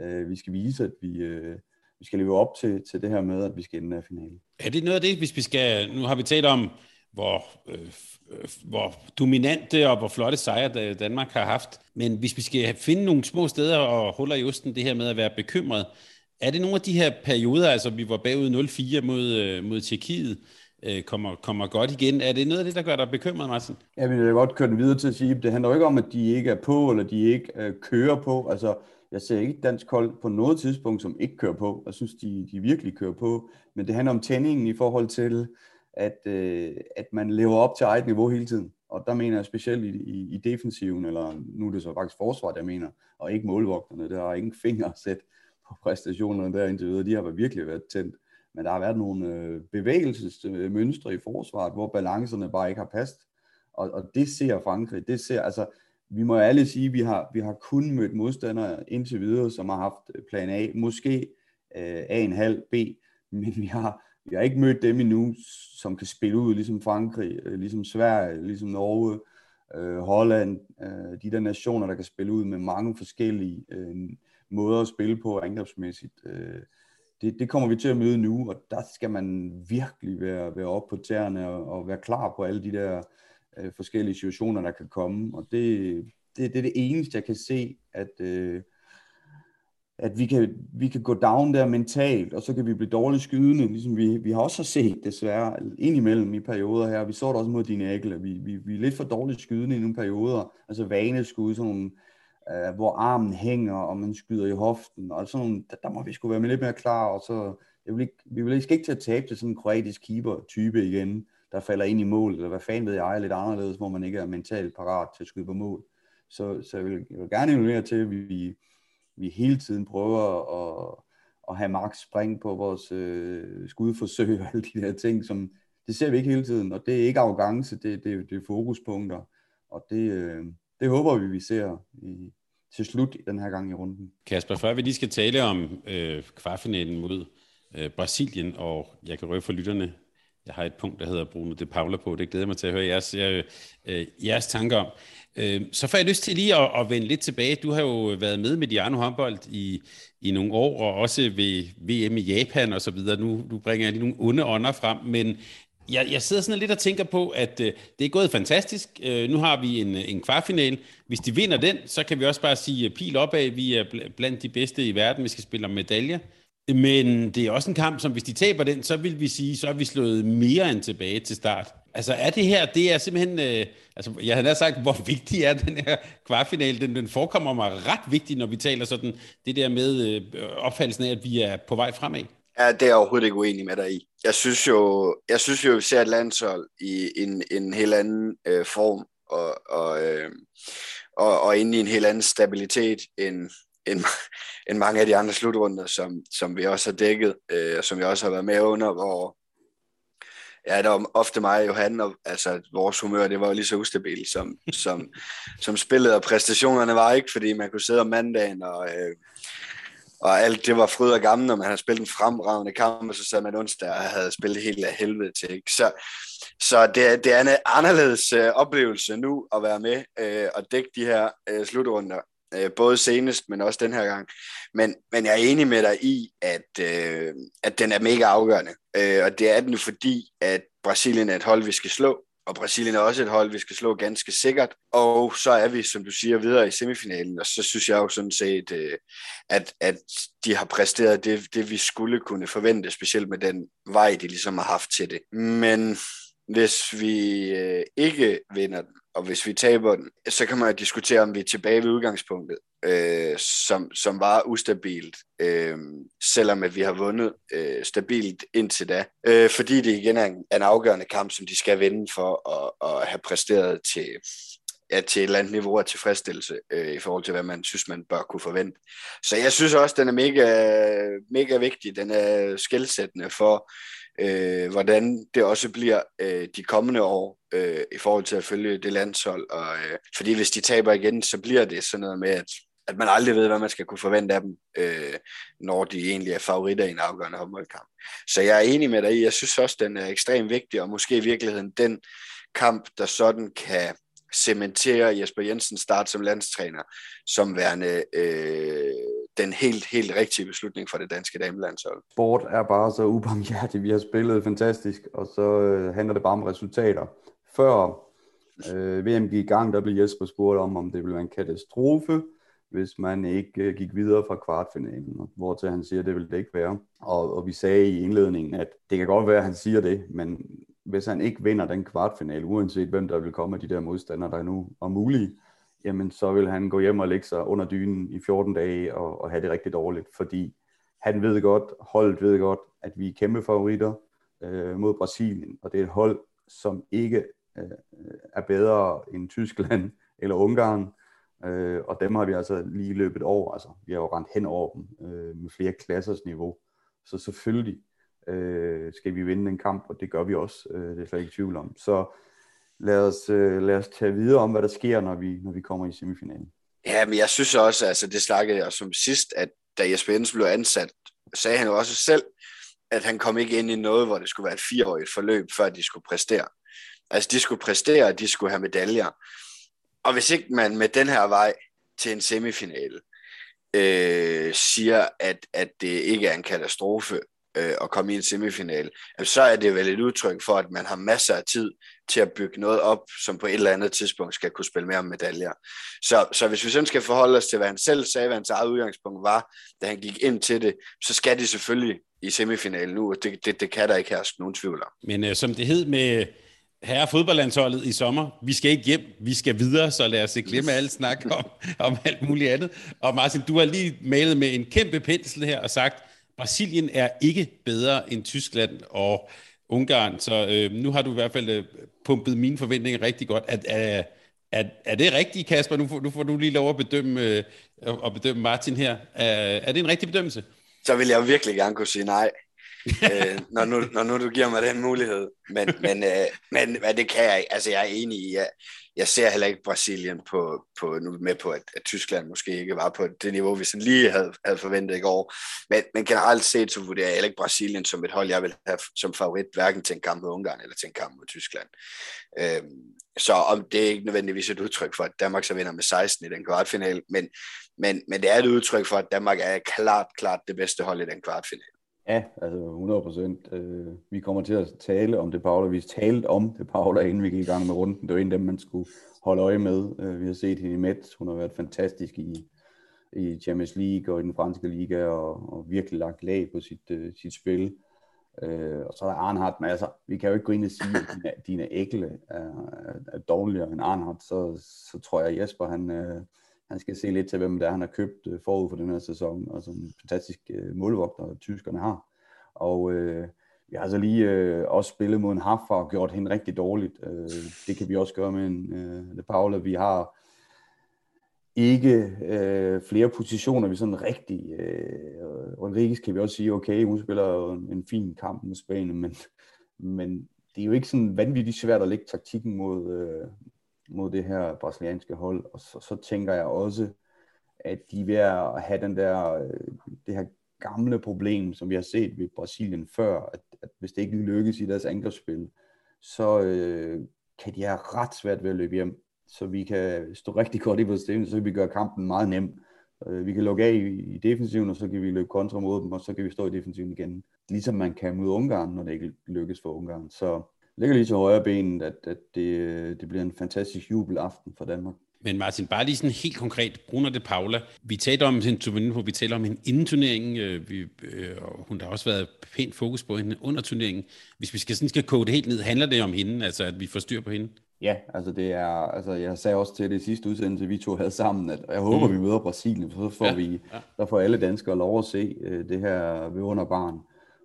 Øh, vi skal vise, at vi, øh, vi skal leve op til, til det her med, at vi skal ind i finalen. Er det noget af det, hvis vi skal, nu har vi talt om, hvor, øh, hvor dominante og hvor flotte sejre Danmark har haft, men hvis vi skal finde nogle små steder og huller i osten, det her med at være bekymret, er det nogle af de her perioder, altså vi var bagud 0-4 mod, øh, mod Tjekkiet, øh, kommer, kommer godt igen. Er det noget af det, der gør dig bekymret, Martin? Ja, vi vil godt køre den videre til at sige, at det handler jo ikke om, at de ikke er på, eller de ikke øh, kører på. Altså, jeg ser ikke dansk hold på noget tidspunkt, som ikke kører på. Jeg synes, de, de virkelig kører på. Men det handler om tændingen i forhold til, at, øh, at man lever op til eget niveau hele tiden. Og der mener jeg specielt i, i, i defensiven, eller nu er det så faktisk forsvaret, jeg mener, og ikke målvogterne. Der har ingen fingre sæt på præstationerne der indtil videre. De har virkelig været tændt. Men der har været nogle øh, bevægelsesmønstre i forsvaret, hvor balancerne bare ikke har passet. Og, og det ser Frankrig. Det ser, altså, vi må alle sige, at vi har, vi har kun mødt modstandere indtil videre, som har haft øh, plan A, måske øh, A en halv B, men vi har, vi har ikke mødt dem endnu, som kan spille ud, ligesom Frankrig, øh, ligesom Sverige, ligesom Norge, øh, Holland, øh, de der nationer, der kan spille ud med mange forskellige øh, måder at spille på angrebsmæssigt. Øh, det, det kommer vi til at møde nu, og der skal man virkelig være, være op på tæerne og, og være klar på alle de der øh, forskellige situationer, der kan komme. Og det, det, det er det eneste, jeg kan se, at, øh, at vi, kan, vi kan gå down der mentalt, og så kan vi blive dårligt skydende, ligesom vi, vi har også set desværre indimellem i perioder her. Vi så det også mod dine ægle. Vi, vi, vi er lidt for dårligt skydende i nogle perioder, altså vaneskud, sådan nogle, øh, hvor armen hænger, og man skyder i hoften, og sådan nogle, der, der må vi skulle være med lidt mere klar, og så jeg vil ikke, vi vil ikke til at tabe til sådan en kroatisk keeper-type igen, der falder ind i mål, eller hvad fanden ved jeg, er lidt anderledes, hvor man ikke er mentalt parat til at skyde på mål. Så, så jeg, vil, jeg vil gerne involvere til, at vi, vi hele tiden prøver at, at have max spring på vores øh, skudforsøg og alle de der ting, som det ser vi ikke hele tiden, og det er ikke arrogance, det, det, det er fokuspunkter, og det, øh, det håber vi, vi ser i, til slut den her gang i runden. Kasper, før vi lige skal tale om øh, kvartfinalen mod øh, Brasilien, og jeg kan røve for lytterne, jeg har et punkt, der hedder Bruno de Paula på. Det glæder mig til at høre jeres, øh, jeres tanker om. Øh, så får jeg lyst til lige at, at vende lidt tilbage. Du har jo været med med Diano håndbold i, i nogle år, og også ved VM i Japan og så videre. Nu, nu bringer jeg lige nogle onde ånder frem, men jeg, jeg sidder sådan lidt og tænker på, at øh, det er gået fantastisk. Øh, nu har vi en, en kvartfinal. Hvis de vinder den, så kan vi også bare sige øh, pil opad. Vi er blandt de bedste i verden. Vi skal spille om medalje. Men det er også en kamp, som hvis de taber den, så vil vi sige, så er vi slået mere end tilbage til start. Altså er det her, det er simpelthen, øh, altså jeg havde sagt, hvor vigtig er den her kvartfinale, den, den forekommer mig ret vigtig, når vi taler sådan, det der med øh, opfattelsen af, at vi er på vej fremad. Ja, det er jeg overhovedet ikke uenig med dig i. Jeg synes jo, jeg synes jo, vi ser et landshold i en, en helt anden øh, form, og, og, øh, og, og inde i en helt anden stabilitet, end, end, end mange af de andre slutrunder, som, som vi også har dækket, øh, og som vi også har været med under, hvor ja, der var ofte mig og Johan, og altså, vores humør, det var jo lige så ustabilt som, som, som spillet, og præstationerne var ikke, fordi man kunne sidde om mandagen, og, øh, og alt det var fryd og gammel, når man havde spillet en fremragende kamp, og så sad man onsdag og havde spillet helt af helvede til. Ikke? Så, så det, det er en anderledes øh, oplevelse nu at være med øh, og dække de her øh, slutrunder øh, både senest, men også den her gang. Men, men jeg er enig med dig i, at, øh, at den er mega afgørende. Øh, og det er den jo fordi, at Brasilien er et hold, vi skal slå, og Brasilien er også et hold, vi skal slå ganske sikkert. Og så er vi, som du siger, videre i semifinalen, og så synes jeg jo sådan set, øh, at, at de har præsteret det, det, vi skulle kunne forvente, specielt med den vej, de ligesom har haft til det. Men hvis vi øh, ikke vinder den, og hvis vi taber den, så kan man diskutere, om vi er tilbage ved udgangspunktet, øh, som, som var ustabilt, øh, selvom at vi har vundet øh, stabilt indtil da. Øh, fordi det igen er en, en afgørende kamp, som de skal vinde for at, at have præsteret til, ja, til et eller andet niveau af tilfredsstillelse øh, i forhold til, hvad man synes, man bør kunne forvente. Så jeg synes også, den er mega, mega vigtig. Den er skældsættende for, øh, hvordan det også bliver øh, de kommende år øh, i forhold til at følge det landshold. Og, øh, fordi hvis de taber igen, så bliver det sådan noget med, at, at man aldrig ved, hvad man skal kunne forvente af dem, øh, når de egentlig er favoritter i en afgørende håndboldkamp. Så jeg er enig med dig i, jeg synes også, den er ekstremt vigtig, og måske i virkeligheden den kamp, der sådan kan cementere Jesper Jensen start som landstræner, som værende øh, den helt, helt rigtige beslutning for det danske damelandshold. Sport er bare så ubarmhjertigt. Vi har spillet fantastisk, og så øh, handler det bare om resultater. Før øh, VM gik i gang, der blev Jesper spurgt om, om det ville være en katastrofe, hvis man ikke øh, gik videre fra kvartfinalen, hvor til han siger, at det vil det ikke være. Og, og vi sagde i indledningen, at det kan godt være, at han siger det, men hvis han ikke vinder den kvartfinale, uanset hvem der vil komme af de der modstandere, der nu er mulige, jamen så vil han gå hjem og lægge sig under dynen i 14 dage og, og have det rigtig dårligt, fordi han ved godt, holdet ved godt, at vi er kæmpe favoritter øh, mod Brasilien, og det er et hold, som ikke øh, er bedre end Tyskland eller Ungarn, øh, og dem har vi altså lige løbet over, altså vi har jo rent hen over dem øh, med flere klassers niveau, så selvfølgelig øh, skal vi vinde en kamp, og det gør vi også, øh, det er slet ikke tvivl om. Så lad os, øh, lad os tage videre om, hvad der sker, når vi, når vi kommer i semifinalen. Ja, men jeg synes også, altså det snakkede jeg som sidst, at da Jesper Jensen blev ansat, sagde han jo også selv, at han kom ikke ind i noget, hvor det skulle være et fireårigt forløb, før de skulle præstere. Altså de skulle præstere, de skulle have medaljer. Og hvis ikke man med den her vej til en semifinale øh, siger, at, at det ikke er en katastrofe øh, at komme i en semifinal, så er det vel et udtryk for, at man har masser af tid til at bygge noget op, som på et eller andet tidspunkt skal kunne spille mere om medaljer. Så, så hvis vi sådan skal forholde os til, hvad han selv sagde, hvad hans eget udgangspunkt var, da han gik ind til det, så skal de selvfølgelig i semifinalen nu, og det, det, det kan der ikke herske nogen tvivl om. Men øh, som det hed med herre fodboldlandsholdet i sommer, vi skal ikke hjem, vi skal videre, så lad os ikke glemme alt snak om, om alt muligt andet. Og Martin, du har lige malet med en kæmpe pensel her og sagt, Brasilien er ikke bedre end Tyskland og Ungarn, så øh, nu har du i hvert fald øh, pumpet mine forventninger rigtig godt. Er, er, er, er det rigtigt, Kasper? Nu får, nu får du lige lov at bedømme, øh, at bedømme Martin her. Er, er det en rigtig bedømmelse? Så vil jeg virkelig gerne kunne sige nej øh, når, nu, når nu du giver mig den mulighed. Men, men, øh, men hvad det kan jeg ikke. Altså, jeg er enig i, jeg, jeg ser heller ikke Brasilien på, på nu med på, at, at Tyskland måske ikke var på det niveau, vi sådan lige havde, havde forventet i går. Men, men generelt set, så vurderer jeg heller ikke Brasilien som et hold, jeg vil have som favorit, hverken til en kamp mod Ungarn eller til en kamp mod Tyskland. Øh, så om det er ikke nødvendigvis et udtryk for, at Danmark så vinder med 16 i den kvartfinale, men, men, men det er et udtryk for, at Danmark er klart, klart det bedste hold i den kvartfinale. Ja, altså 100 procent. Øh, vi kommer til at tale om det, Paula. Vi talte om det, Paula, inden vi gik i gang med runden. Det var en af dem, man skulle holde øje med. Øh, vi har set hende i Met. Hun har været fantastisk i, i Champions League og i den franske liga, og, og virkelig lagt lag på sit, øh, sit spil. Øh, og så er der Arnhardt, men altså, vi kan jo ikke gå ind og sige, at dine, dine ægle er, er dårligere end Arnhardt. Så, så tror jeg, Jesper, han, Øh, han skal se lidt til, hvem det er, han har købt øh, forud for den her sæson, og som en fantastisk øh, målvogter, tyskerne har. Og øh, vi har så lige øh, også spillet mod en Haffa og gjort hende rigtig dårligt. Øh, det kan vi også gøre med en øh, Paula. Vi har ikke øh, flere positioner, vi sådan rigtig... Øh, Rodriguez kan vi også sige, okay, hun spiller en, en fin kamp mod Spanien, men, men det er jo ikke sådan vanvittigt svært at lægge taktikken mod, øh, mod det her brasilianske hold. Og så, så tænker jeg også, at de er ved at have den der, øh, det her gamle problem, som vi har set ved Brasilien før, at, at hvis det ikke lykkes i deres angrebsspil, så øh, kan de have ret svært ved at løbe hjem. Så vi kan stå rigtig godt i vores stemme, så kan vi gøre kampen meget nem. Øh, vi kan lukke af i, i defensiven, og så kan vi løbe kontra mod dem, og så kan vi stå i defensiven igen. Ligesom man kan mod Ungarn, når det ikke lykkes for Ungarn. Så ligger lige til højre benet, at, at det, det bliver en fantastisk jubelaften for Danmark. Men Martin, bare lige sådan helt konkret, Bruno de Paula, vi talte om sin turnering, vi talte om en inden turnering, øh, vi, øh, og hun har også været pænt fokus på hende under turneringen. Hvis vi skal, sådan skal kode det helt ned, handler det om hende, altså at vi får styr på hende? Ja, altså det er, altså jeg sagde også til det sidste udsendelse, vi to havde sammen, at jeg håber, mm. vi møder Brasilien, for så får ja, vi, ja. der får alle danskere lov at se øh, det her ved under barn.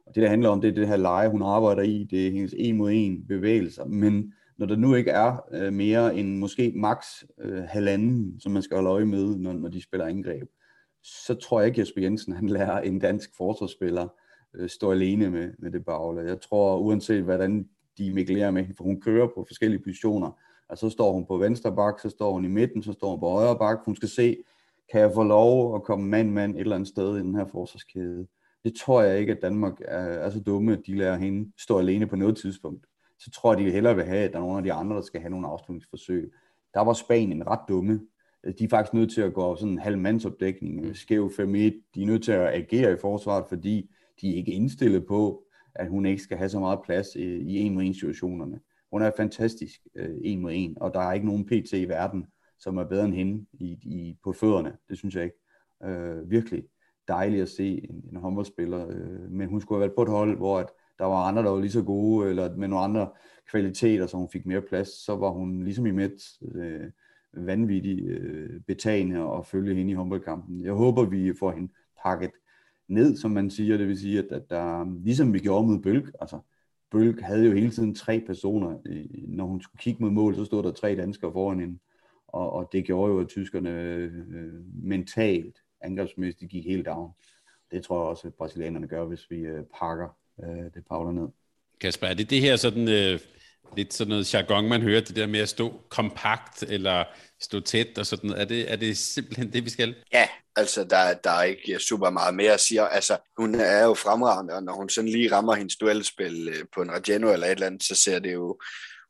Og det, der handler om, det er det her leje, hun arbejder i, det er hendes en mod en bevægelser. Men når der nu ikke er øh, mere end måske maks øh, halvanden, som man skal holde øje med, når, når de spiller angreb, så tror jeg ikke, at Jesper Jensen han lærer en dansk forsvarsspiller øh, stå alene med, med det bagle. Jeg tror, uanset hvordan de migrerer med for hun kører på forskellige positioner, altså så står hun på venstre bak, så står hun i midten, så står hun på højre bak, hun skal se, kan jeg få lov at komme mand-mand et eller andet sted i den her forsvarskæde det tror jeg ikke, at Danmark er, er så dumme, at de lader hende stå alene på noget tidspunkt. Så tror jeg, de hellere vil have, at der er nogle af de andre, der skal have nogle afslutningsforsøg. Der var Spanien ret dumme. De er faktisk nødt til at gå sådan en halv mandsopdækning, mm. skæv 5-1. De er nødt til at agere i forsvaret, fordi de er ikke indstillet på, at hun ikke skal have så meget plads i en mod en situationerne. Hun er fantastisk øh, en mod en, og der er ikke nogen PT i verden, som er bedre end hende i, i, på fødderne. Det synes jeg ikke. Øh, virkelig dejligt at se en, en håndboldspiller, øh, men hun skulle have været på et hold, hvor at der var andre, der var lige så gode, eller med nogle andre kvaliteter, så hun fik mere plads, så var hun ligesom i midt øh, vanvittigt øh, betagende og følge hende i håndboldkampen. Jeg håber, vi får hende pakket ned, som man siger, det vil sige, at, at der, ligesom vi gjorde med Bølg, altså Bølg havde jo hele tiden tre personer, øh, når hun skulle kigge mod mål, så stod der tre danskere foran hende, og, og det gjorde jo, at tyskerne øh, øh mentalt angrebsmæssigt gik helt down. Det tror jeg også, at brasilianerne gør, hvis vi øh, pakker øh, det Paula ned. Kasper, er det det her sådan, øh, lidt sådan noget jargon, man hører, det der med at stå kompakt eller stå tæt og sådan noget? Er det, er det simpelthen det, vi skal? Ja, altså der, der er ikke super meget mere at sige. Altså, hun er jo fremragende, og når hun sådan lige rammer hendes duelspil øh, på en Rageno eller et eller andet, så ser det jo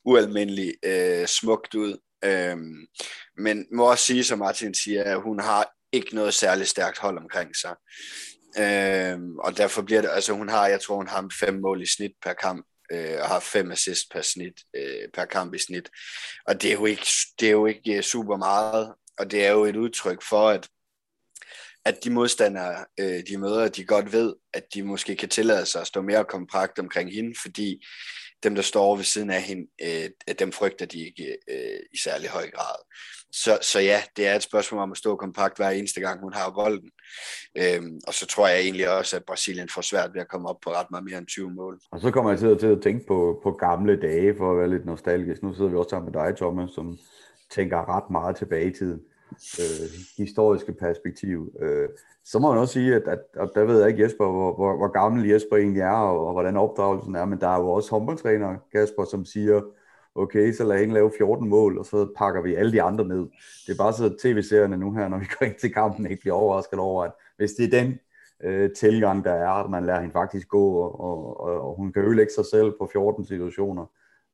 ualmindeligt øh, smukt ud. Øhm, men må også sige, som Martin siger, at hun har ikke noget særligt stærkt hold omkring sig. Øhm, og derfor bliver det, altså hun har, jeg tror hun har fem mål i snit per kamp, øh, og har fem assist per, snit, øh, per kamp i snit. Og det er, jo ikke, det er jo ikke øh, super meget, og det er jo et udtryk for, at at de modstandere, øh, de møder, de godt ved, at de måske kan tillade sig at stå mere kompakt omkring hende, fordi dem, der står over ved siden af hende, øh, dem frygter de ikke øh, i særlig høj grad. Så, så ja, det er et spørgsmål om at stå kompakt hver eneste gang, hun har bolden. Øhm, og så tror jeg egentlig også, at Brasilien får svært ved at komme op på ret meget mere end 20 mål. Og så kommer jeg til at, til at tænke på, på gamle dage, for at være lidt nostalgisk. Nu sidder vi også sammen med dig, Thomas, som tænker ret meget tilbage i tiden øh, historiske perspektiv. Øh, så må man også sige, at, at, at der ved jeg ikke, Jesper, hvor, hvor, hvor gammel Jesper egentlig er, og, og hvordan opdragelsen er, men der er jo også håndboldtræner, Kasper, som siger, okay, så lad hende lave 14 mål, og så pakker vi alle de andre ned. Det er bare så tv-serierne nu her, når vi går ind til kampen, ikke bliver overrasket over, at hvis det er den øh, tilgang, der er, at man lader hende faktisk gå, og, og, og, og hun kan ødelægge sig selv på 14 situationer,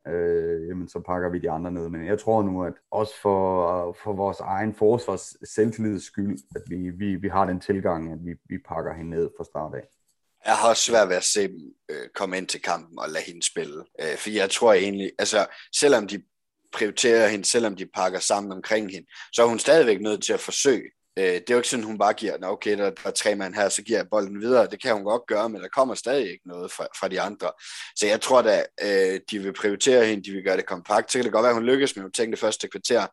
øh, jamen så pakker vi de andre ned. Men jeg tror nu, at også for, for vores egen forsvars selvtillids skyld, at vi, vi, vi har den tilgang, at vi, vi pakker hende ned fra start af. Jeg har også svært ved at se dem øh, komme ind til kampen og lade hende spille. Øh, for jeg tror egentlig, altså selvom de prioriterer hende, selvom de pakker sammen omkring hende, så er hun stadigvæk nødt til at forsøge Øh, det er jo ikke sådan, hun bare giver, Nå, okay, der, der er tre mand her, så giver jeg bolden videre. Det kan hun godt gøre, men der kommer stadig ikke noget fra, fra de andre. Så jeg tror da, øh, de vil prioritere hende, de vil gøre det kompakt. Så kan det godt være, at hun lykkes med tænke det første kvarter,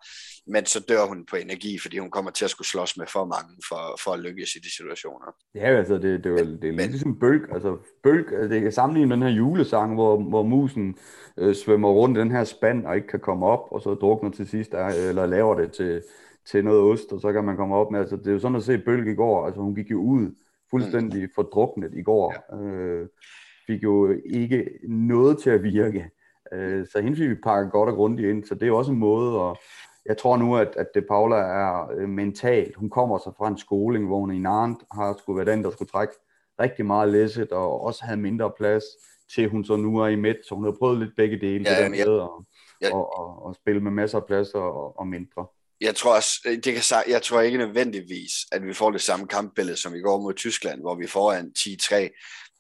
men så dør hun på energi, fordi hun kommer til at skulle slås med for mange for, for at lykkes i de situationer. Ja, altså det, det, er, det er lidt ligesom bølg. Altså bølg, altså, det kan sammenligne med den her julesang, hvor, hvor musen øh, svømmer rundt i den her spand og ikke kan komme op, og så drukner til sidst, eller laver det til til noget ost, og så kan man komme op med, altså det er jo sådan at se Bølge i går, altså hun gik jo ud fuldstændig mm. fordruknet i går, ja. øh, fik jo ikke noget til at virke, øh, så hende fik vi pakket godt og grundigt ind, så det er jo også en måde, og jeg tror nu, at, at det Paula er øh, mentalt, hun kommer så fra en skoling, hvor hun i Narnt har skulle være den, der skulle trække rigtig meget læsset, og også havde mindre plads, til hun så nu er i midt, så hun har prøvet lidt begge dele, ja, det der med, og, ja. og, og, og spille med masser af plads og, og mindre jeg tror også, øh, det kan, jeg tror ikke nødvendigvis, at vi får det samme kampbillede, som vi går mod Tyskland, hvor vi får en 10-3.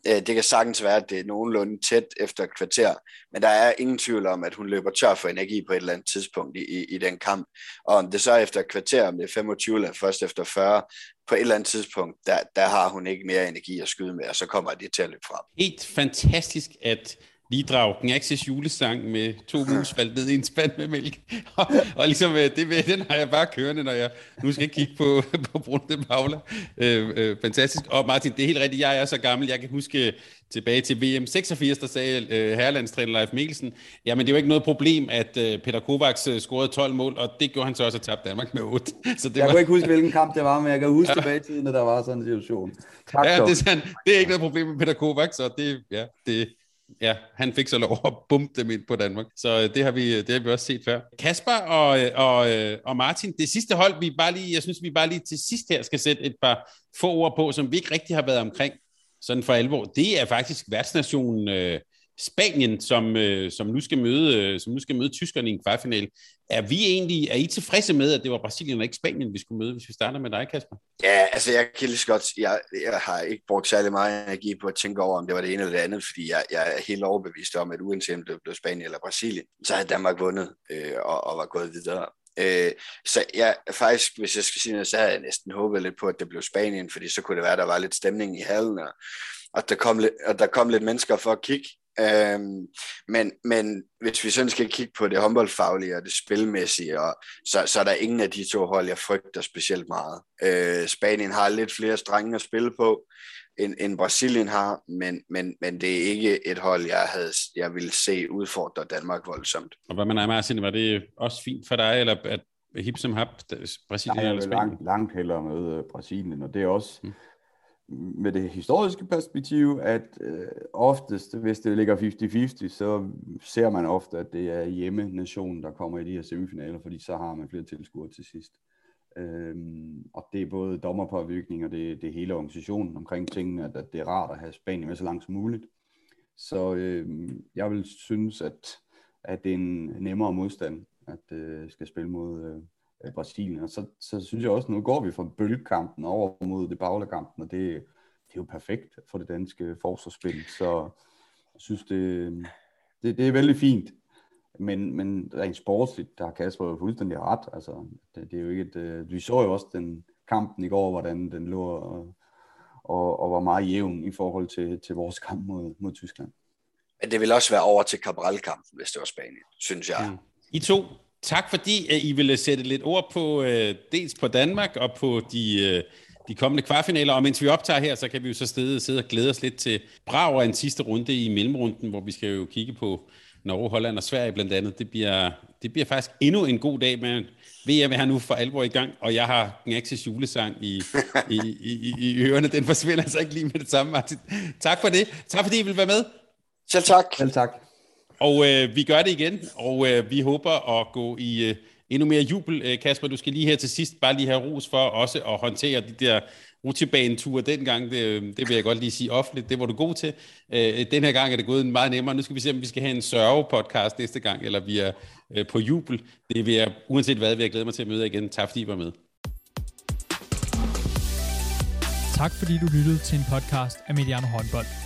Øh, det kan sagtens være, at det er nogenlunde tæt efter et kvarter, men der er ingen tvivl om, at hun løber tør for energi på et eller andet tidspunkt i, i, i den kamp. Og om det så er efter et kvarter, om det er 25 eller først efter 40, på et eller andet tidspunkt, der, der har hun ikke mere energi at skyde med, og så kommer det til at løbe frem. Helt fantastisk, at lige drage Gnaxis julesang med to mus faldt ned i en spand med mælk. og, og ligesom, øh, det, den har jeg bare kørende, når jeg nu skal kigge på, på Brunde Paula. Øh, øh, fantastisk. Og Martin, det er helt rigtigt, jeg er så gammel, jeg kan huske tilbage til VM 86, der sagde øh, herrelandstræner Leif Mikkelsen, jamen det er jo ikke noget problem, at øh, Peter Kovacs øh, scorede 12 mål, og det gjorde han så også at tabe Danmark med 8. Så det jeg var... kan ikke huske, hvilken kamp det var, men jeg kan huske ja. tilbage i tiden, at der var sådan en situation. Tak, ja, det er, sådan, det er ikke noget problem med Peter Kovac, så det, ja, det, ja, han fik så lov at bumpe dem ind på Danmark. Så øh, det har vi, øh, det har vi også set før. Kasper og, øh, og, og Martin, det sidste hold, vi bare lige, jeg synes, vi bare lige til sidst her skal sætte et par få ord på, som vi ikke rigtig har været omkring sådan for alvor. Det er faktisk værtsnationen øh, Spanien, som, øh, som, nu skal møde, øh, som nu skal møde tyskerne i en kvartfinal. Er vi egentlig, er I tilfredse med, at det var Brasilien og ikke Spanien, vi skulle møde, hvis vi starter med dig, Kasper? Ja, altså jeg kan lige så godt, jeg, jeg har ikke brugt særlig meget energi på at tænke over, om det var det ene eller det andet, fordi jeg, jeg er helt overbevist om, at uanset om det blev Spanien eller Brasilien, så havde Danmark vundet øh, og, og var gået videre. Øh, så jeg faktisk, hvis jeg skal sige noget, så havde jeg næsten håbet lidt på, at det blev Spanien, fordi så kunne det være, at der var lidt stemning i hallen, og, og der, kom lidt, og der kom lidt mennesker for at kigge Øhm, men, men hvis vi sådan skal kigge på det håndboldfaglige og det spilmæssige, og, så, så er der ingen af de to hold, jeg frygter specielt meget. Øh, Spanien har lidt flere strenge at spille på, end, end Brasilien har, men, men, men det er ikke et hold, jeg, havde, jeg ville se udfordre Danmark voldsomt. Og hvad man er, Martin, var det også fint for dig, eller at hip som hap, Brasilien Nej, eller Spanien? Langt, langt hellere med Brasilien, og det er også... Hmm med det historiske perspektiv, at øh, oftest, hvis det ligger 50-50, så ser man ofte, at det er hjemme-nationen, der kommer i de her semifinaler, fordi så har man flere tilskuere til sidst. Øhm, og det er både dommerpåvirkning, og det, det hele organisationen omkring tingene, at, at det er rart at have Spanien med så langt som muligt. Så øh, jeg vil synes, at, at det er en nemmere modstand, at øh, skal spille mod, øh, øh, Brasilien. Og så, så synes jeg også, nu går vi fra bølgekampen over mod det baglekampen, og det, det er jo perfekt for det danske forsvarsspil. Så jeg synes, det, det, det er vældig fint. Men, men rent sportsligt, der har Kasper jo fuldstændig ret. Altså, det, det er jo ikke et, øh, vi så jo også den kampen i går, hvordan den lå og, og, og var meget jævn i forhold til, til vores kamp mod, mod Tyskland. Men det vil også være over til Cabral-kampen, hvis det var Spanien, synes jeg. Mm. I to, tak fordi at I ville sætte lidt ord på øh, dels på Danmark og på de, øh, de kommende kvartfinaler. Og mens vi optager her, så kan vi jo så sidde, sidde og glæde os lidt til Brav og en sidste runde i mellemrunden, hvor vi skal jo kigge på Norge, Holland og Sverige blandt andet. Det bliver, det bliver faktisk endnu en god dag, men VM er nu for alvor i gang, og jeg har Gnaxis julesang i, i, i, i ørerne. Den forsvinder altså ikke lige med det samme, Martin. Tak for det. Tak fordi I vil være med. Selv tak. Selv tak. Og øh, vi gør det igen, og øh, vi håber at gå i øh, endnu mere jubel. Øh, Kasper, du skal lige her til sidst bare lige have ros for også at håndtere de der rutsjebaneture dengang. Det, øh, det vil jeg godt lige sige offentligt. Det var du god til. Øh, den her gang er det gået meget nemmere. Nu skal vi se, om vi skal have en sørge-podcast næste gang, eller vi er øh, på jubel. Det vil jeg, uanset hvad, vil jeg glæde mig til at møde igen. Tak fordi I var med. Tak fordi du lyttede til en podcast af Mediano Håndbold.